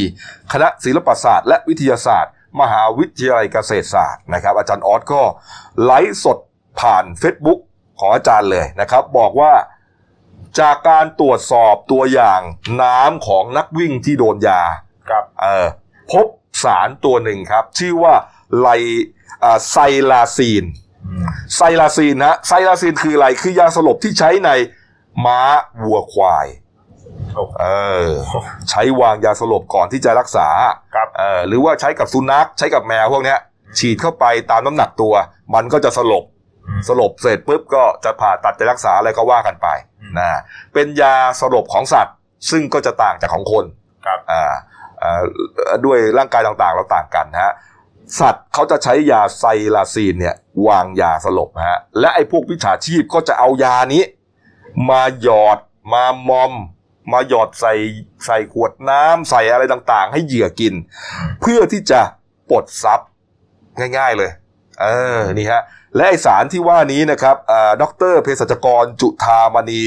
คณะศิลปศาสตร์ และวิทยาศาสตร์ มหาวิทยาลัยเกษตรศาสตร์นะครับ อาจารย์ออสก็ไลฟ์สดผ่าน Facebook ของอาจารย์เลยนะครับ บอกว่า จากการตรวจสอบตัวอย่างน้ำของนักวิ่งที่โดนยาครับเออพบสารตัวหนึ่งครับ ชื่อว่าไลอ่าไซลาซีน ไซลาซีนนะไซลาซีนคืออะไร คือยาสลบที่ใช้ในม้าวัวควายโอ้เออใช้วางยาสลบก่อนที่จะรักษาครับเออหรือว่าใช้กับสุนัขใช้กับแมวพวกเนี้ย ฉีดเข้าไปตามน้ำหนักตัว มันก็จะสลบ สลบเสร็จปุ๊บก็จะผ่าตัดจะรักษาอะไรก็ว่ากันไปนะเป็นยาสลบของสัตว์ ซึ่งก็จะต่างจากของคนครับอ่าอ่าด้วยร่างกายต่างๆ เราต่างกันนะฮะสัตว์เขาจะใช้ยาไซลาซีนเนี่ยวางยาสลบนะฮะและไอ้พวกวิชาชีพก็จะเอายานี้ มาหยอดมามอม มาหยอดใส่ใส่ขวดน้ำใส่อะไรต่างๆ ให้เหยื่อกิน เพื่อที่จะปลดซับง่าย ๆเลย เออนี่ฮะ และไอสารที่ว่านี้นะครับอ่าดรเภสัชกรจุธามณี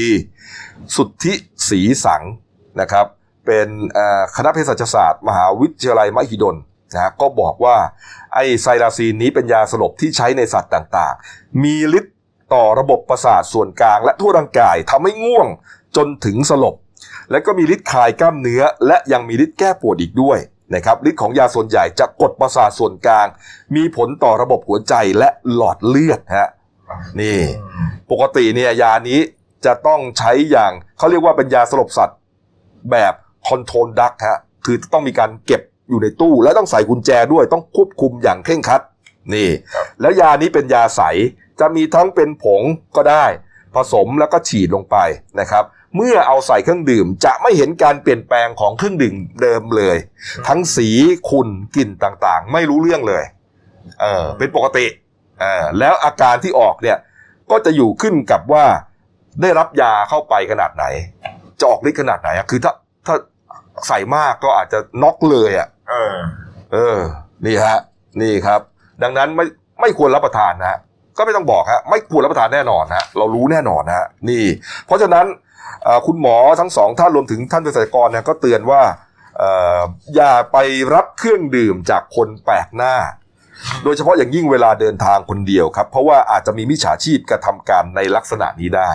สุทธิศรีสังนะครับ เป็นคณะเภสัชศาสตร์ มหาวิทยาลัยมหิดลนะฮะก็บอกว่าไอไซลาซีนนี้เป็นยาสลบที่ใช้ในสัตว์ต่างๆ มีฤทธิ์ต่อระบบประสาทส่วนกลางและทั่วร่างกายทำให้ง่วงจนถึงสลบ และก็มีฤทธิ์คลายกล้ามเนื้อ และยังมีฤทธิ์แก้ปวดอีกด้วย นะครับฤทธิ์ของยาส่วนใหญ่จะกดประสาทส่วนกลาง มีผลต่อระบบหัวใจและหลอดเลือดฮะนี่ ปกติเนี่ยยานี้จะต้องใช้อย่างเขาเรียกว่าเป็นยาสลบสัตว์แบบคอนโทรลดักฮะคือต้องมีการเก็บอยู่ในตู้ และต้องใส่กุญแจด้วยต้องควบคุมอย่างเคร่งครัดนี่ แล้วยานี้เป็นยาใสจะมีทั้งเป็นผงก็ได้ ผสมแล้วก็ฉีดลงไปนะครับ เมื่อเอาใส่เครื่องดื่มจะไม่เห็นการเปลี่ยนแปลงของเครื่องดื่มเดิมเลย ทั้งสีขุ่นกลิ่นต่างๆ ไม่รู้เรื่องเลยเออเป็นปกติเออแล้วอาการที่ออกเนี่ยก็จะอยู่ขึ้นกับว่าได้รับยาเข้าไปขนาดไหน จะออกฤทธิ์ขนาดไหนอะคือถ้าถ้าใส่มากก็อาจจะน็อกเลยอะเออ เออ นี่ฮะ นี่ครับ ดังนั้นไม่ไม่ควรรับประทานนะฮะก็ไม่ต้องบอกฮะ ไม่ควรรับประทานแน่นอนฮะ เรารู้แน่นอนฮะ นี่ เพราะฉะนั้นเอ่อ คุณหมอทั้งสองท่านรวมถึงท่านเภสัชกรเนี่ยก็เตือนว่าเอ่ออย่าไปรับเครื่องดื่มจากคนแปลกหน้า โดยเฉพาะอย่างยิ่งเวลาเดินทางคนเดียวครับ เพราะว่าอาจจะมีมิจฉาชีพกระทำการในลักษณะนี้ได้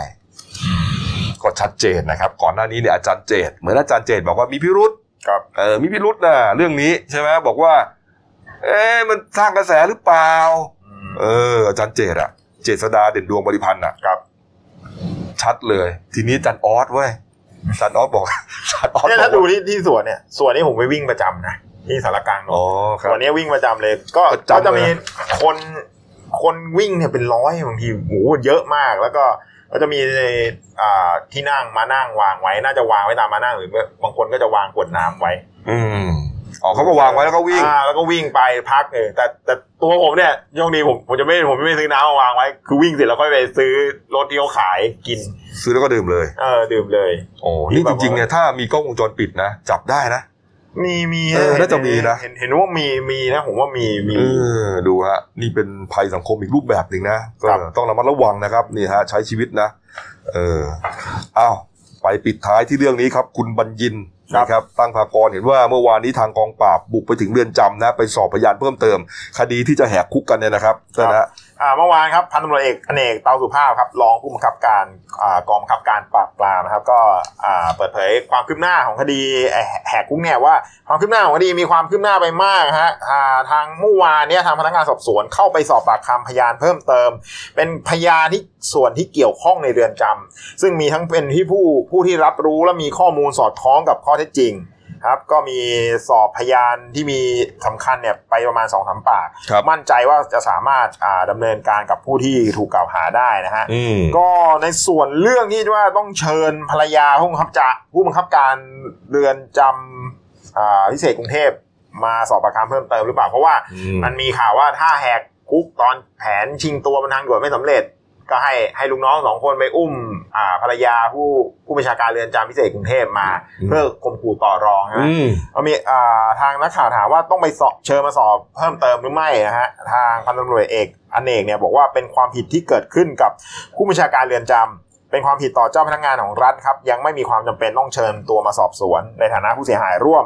ก็ชัดเจนนะครับ ก่อนหน้านี้เนี่ยอาจารย์เจตเหมือนอาจารย์เจตบอกว่ามีพิรุษครับเออมีพิรุษนะเรื่องนี้ใช่ไหมบอกว่า เอ๊ะมันสร้างกระแสหรือเปล่า เอออาจารย์เจตอะเจษดาเด่นดวงบริพันธ์อะครับ ชัดเลย ทีนี้อาจารย์ออสเว้ยอาจารย์ออสบอกอาจารย์ออสเนี่ยบอถ้ากดูว่าที่ที่สวนเนี่ยสวนนี้ผมไปวิ่งประจำนะที่สารกลางนนอ๋อท์ครับวันนี้วิ่งประจำเลย ก็ประจำก็จะมีเลยคนคนวิ่งเนี่ยเป็นร้อยบางทีโอ้โหเยอะมากแล้วก็ก็จะมีอ่าที่นั่งมานั่งวางไว้ น่าจะวางไว้ตามมานั่งหรือบางคนก็จะวางขวดน้ำไว้ อืม อ๋อเขาก็วางไว้แล้วก็วิ่งอ่าแล้วก็วิ่งไปพักเออแต่แต่ตัวผมเนี่ยโชคดีผมผมจะไม่ผมจะไม่ซื้อน้ำมาวางไว้ คือวิ่งเสร็จแล้วค่อยไปซื้อรถที่เขาขายกิน ซื้อแล้วก็ดื่มเลย เออดื่มเลยโอ้นี่จริงๆเนี่ยถ้ามีกล้องวงจรปิดนะจับได้นะมีมีเออน่าจะมีนะเห็นเห็นว่ามีมีนะ ผมว่ามีมีเออดูฮะนี่เป็นภัยสังคมอีกรูปแบบหนึ่งนะก็ครับต้องระมัดระวังนะครับนี่ฮะใช้ชีวิตนะ เอออ้าวไปปิดท้ายที่เรื่องนี้ครับ คุณบัญญิน นะครับตั้งภากรเห็นว่าเมื่อวานนี้ทางกองปราบบุกไปถึงเรือนจำนะ ไปสอบพยานเพิ่มเติม คดีที่จะแหกคุกกันเนี่ยนะครับนะฮะ เมื่อวานครับพันตำรวจเอกอเนกเตาสุภาพครับรองผู้บังคับการอ่ากองบังคับการปราบปรามนะครับ ก็อ่าเปิดเผยความคืบหน้าของคดีแหกคุกเนี่ยว่าความคืบหน้าของคดีมีความคืบหน้าไปมากฮะอ่าทางเมื่อวานเนี่ยทางพนักงานสอบสวนเข้าไปสอบปากคำพยานเพิ่มเติม เป็นพยานที่ส่วนที่เกี่ยวข้องในเรือนจำซึ่งมีทั้งเป็นที่ผู้ผู้ที่รับรู้และมีข้อมูลสอดคล้องกับข้อเท็จจริง ครับ ก็มีสอบพยานที่มีสำคัญเนี่ยไปประมาณ2อสามปากครับมั่นใจว่าจะสามารถอ่าดำเนินการกับผู้ที่ถูกกล่าวหาได้นะฮะอืมก็ในส่วนเรื่องที่ว่าต้องเชิญภรรยาผู้บังคับจะผู้บังคับการเรือนจำอ่าพิเศษกรุงเทพมาสอบปากคำเพิ่มเติมหรือเปล่าเพราะว่าอืมมันมีข่าวว่าถ้าแหกคุกตอนแผนชิงตัวบนทางด่วนไม่สำเร็จ ก็ให้ให้ลูกน้องสองคนไปอุ้มอ่าภรรยาผู้ผู้บัญชาการเรือนจำพิเศษกรุงเทพมา เพื่อข่มขู่ต่อรองนะอืมก็มีอ่าทางนักข่าวถามว่าต้องไปสอบเชิญมาสอบเพิ่มเติมหรือไม่นะฮะทางพันตำรวจเอกอเนกเนี่ยบอกว่าเป็นความผิดที่เกิดขึ้นกับผู้บัญชาการเรือนจำเป็นความผิดต่อเจ้าพนักงานของรัฐครับยังไม่มีความจำเป็นต้องเชิญตัวมาสอบสวน ในฐานะผู้เสียหายร่วม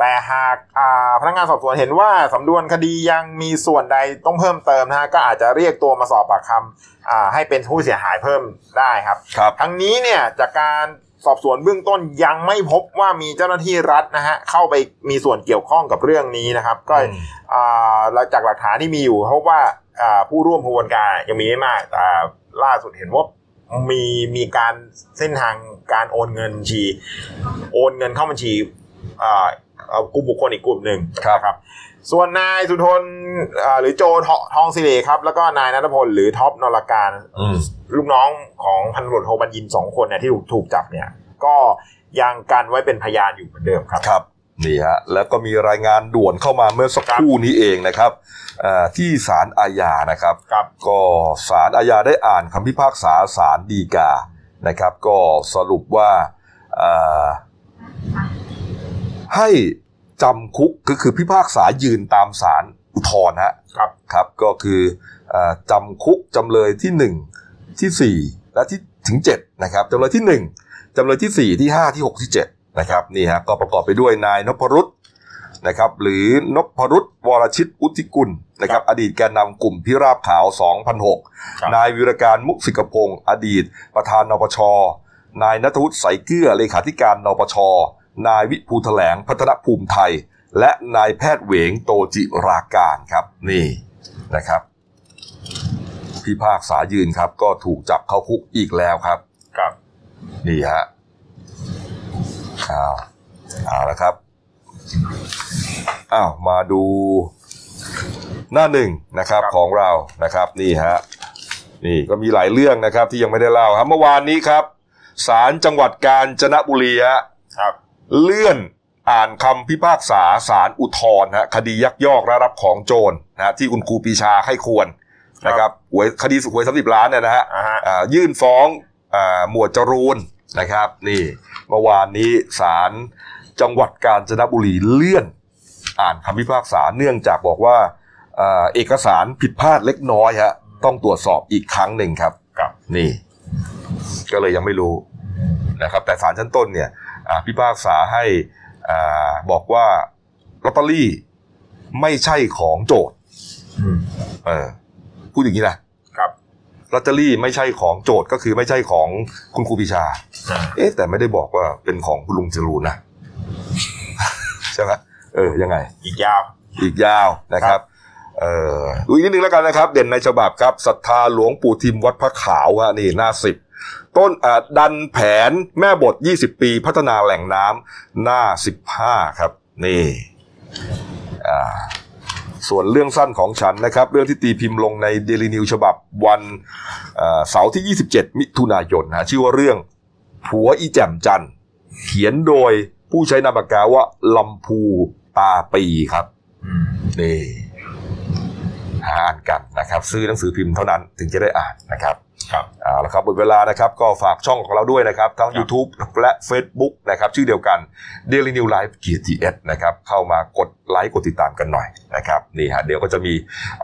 แต่หากอ่าพนักงานสอบสวนเห็นว่าสำนวนคดียังมีส่วนใดต้องเพิ่มเติมนะฮะก็อาจจะเรียกตัวมาสอบปากคำอ่าให้เป็นผู้เสียหายเพิ่มได้ครับครับทั้งนี้เนี่ยจากการสอบสวนเบื้องต้นยังไม่พบว่ามีเจ้าหน้าที่รัฐนะฮะเข้าไปมีส่วนเกี่ยวข้องกับเรื่องนี้นะครับ ก็อืมอ่าแล้วจากหลักฐานที่มีอยู่พบว่าอ่าผู้ร่วมขบวนการยังมีไม่มากแต่ล่าสุดเห็นว่ามีมีการเส้นทางการโอนเงินบัญชี โอนเงินเข้าบัญชีอ่า เอากลุ่มบุคคลอีกกลุ่มหนึ่งครับนะครับส่วนนายสุทนอ่าหรือโจททองสิริครับ แล้วก็นายนัทพลหรือท็อปนรการอืมลูกน้องของพันตำรวจโทบัญญินสองคนเนี่ยที่ถูกถูกจับเนี่ย ก็ยังกันไว้เป็นพยานอยู่เหมือนเดิมครับครับนี่ฮะแล้วก็มีรายงานด่วนเข้ามาเมื่อสักครู่นี้เองนะครับอ่าที่ศาลอาญานะครับครับก็ศาลอาญาได้อ่านคำพิพากษาศาลฎีกานะครับ ก็สรุปว่าอ่า ให้จำคุกก็คือพิพากษายืนตามศาลอุทธรณ์ฮะครับครับก็คืออาจำคุกจำเลยที่หนึ่งที่สี่และที่ถึงเจ็ดนะครับจำเลยที่หนึ่งจำเลยที่สี่ที่ห้าที่หกที่เจ็ดนะครับนี่ฮะก็ประกอบไปด้วยนายนพรุษนะครับหรือนพรุษวรชิตอุทิกุลนะครับอดีตแกนนำกลุ่มพิราบขาว 2006ครับนายวิรการมุกสิกพงศ์อดีต ประธานนปช นายนัทวุฒิใสเกื้อเลขาธิการนปช นายวิภูแถลงพัฒนภูมิไทย และนายแพทย์เหวงโตจิราการครับ นี่นะครับพิพากษายืนครับ ก็ถูกจับเข้าคุกอีกแล้วครับ ครับ นี่ฮะอ้าวเอาละครับอ้าวมาดูหน้าหนึ่งนะครับครับของเรานะครับนี่ฮะนี่ก็มีหลายเรื่องนะครับที่ยังไม่ได้เล่าครับเมื่อวานนี้ครับศาลจังหวัดกาญจนบุรีฮะครับ เลื่อนอ่านคำพิพากษาศาลอุทธรณ์ฮะคดียักยอกและรับของโจรนะฮะที่คุณครูปรีชาให้ควรนะครับหวยคดีสุหวยสามสิบล้านเนี่ยนะฮะอ่าฮะอ่ายื่นฟ้องอาหมวดจรูนนะครับ นี่เมื่อวานนี้ศาลจังหวัดกาญจนบุรีเลื่อน อ่านคำพิพากษาเนื่องจากบอกว่าอ่าเอกสารผิดพลาดเล็กน้อยฮะต้องตรวจสอบอีกครั้งหนึ่งครับครับนี่ ก็เลยยังไม่รู้นะครับ แต่ศาลชั้นต้นเนี่ยอ่า พิพากษาให้อาบอกว่าลอตเตอรี่ไม่ใช่ของโจทย์อืมเออพูดอย่างนี้นะครับลอตเตอรี่ไม่ใช่ของโจทย์ก็คือไม่ใช่ของคุณครูปีชาอ่าเอ๊ะ แต่ไม่ได้บอกว่าเป็นของคุณลุงจรูนนะใช่ไหมเออยังไง อีกยาว อีกยาวนะครับเอ่อดูอีกนิดนึงแล้วกันนะครับ เด่นในฉบับครับศรัทธาหลวงปู่ทิมวัดพระขาวฮะนี่หน้าสิบ ต้นดันแผนแม่บท 20 ปีพัฒนาแหล่งน้ำหน้า 15 ครับ นี่ส่วนเรื่องสั้นของฉันนะครับ เรื่องที่ตีพิมพ์ลงในเดลินิวฉบับวันเสาร์ที่ 27 มิถุนายนนะชื่อว่าเรื่องผัวอีแจ่มจันเขียนโดยผู้ใช้นามปากกาว่าลำพูตาปีครับนี่หาอ่านกันนะครับ ซื้อหนังสือพิมพ์เท่านั้นถึงจะได้อ่านนะครับ ครับเอาละครับหมดเวลานะครับก็ฝากช่องของเราด้วยนะครับ ทั้ง YouTube และ Facebook นะครับชื่อเดียวกัน Daily New Life GTS นะครับเข้ามากดไลค์กดติดตามกันหน่อยนะครับนี่ฮะเดี๋ยวก็จะมี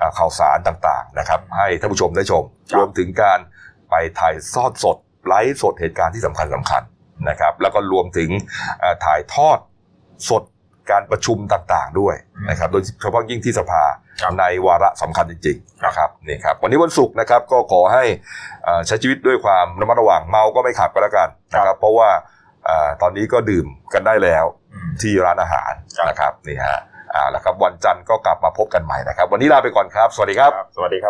อ่าข่าวสารต่างๆนะครับให้ท่านผู้ชมได้ชม รวมถึงการไปถ่ายทอดสดไลฟ์สดเหตุการณ์ที่สำคัญสำคัญๆนะครับแล้วก็รวมถึงอ่าถ่ายทอดสด การประชุมต่างๆด้วยนะครับ โดยเฉพาะยิ่งที่สภาครับในวาระสำคัญจริงๆนะครับนี่ครับวันนี้วันศุกร์นะครับก็ขอให้อ่าใช้ชีวิตด้วยความระมัดระวังเมาก็ไม่ขับก็แล้วกันนะครับ เพราะว่าอ่าตอนนี้ก็ดื่มกันได้แล้วอืมที่ร้านอาหารครับนะครับนี่ฮะอ่าแล้วครับวันจันทร์ก็กลับมาพบกันใหม่นะครับ วันนี้ลาไปก่อนครับ สวัสดีครับ สวัสดีครับ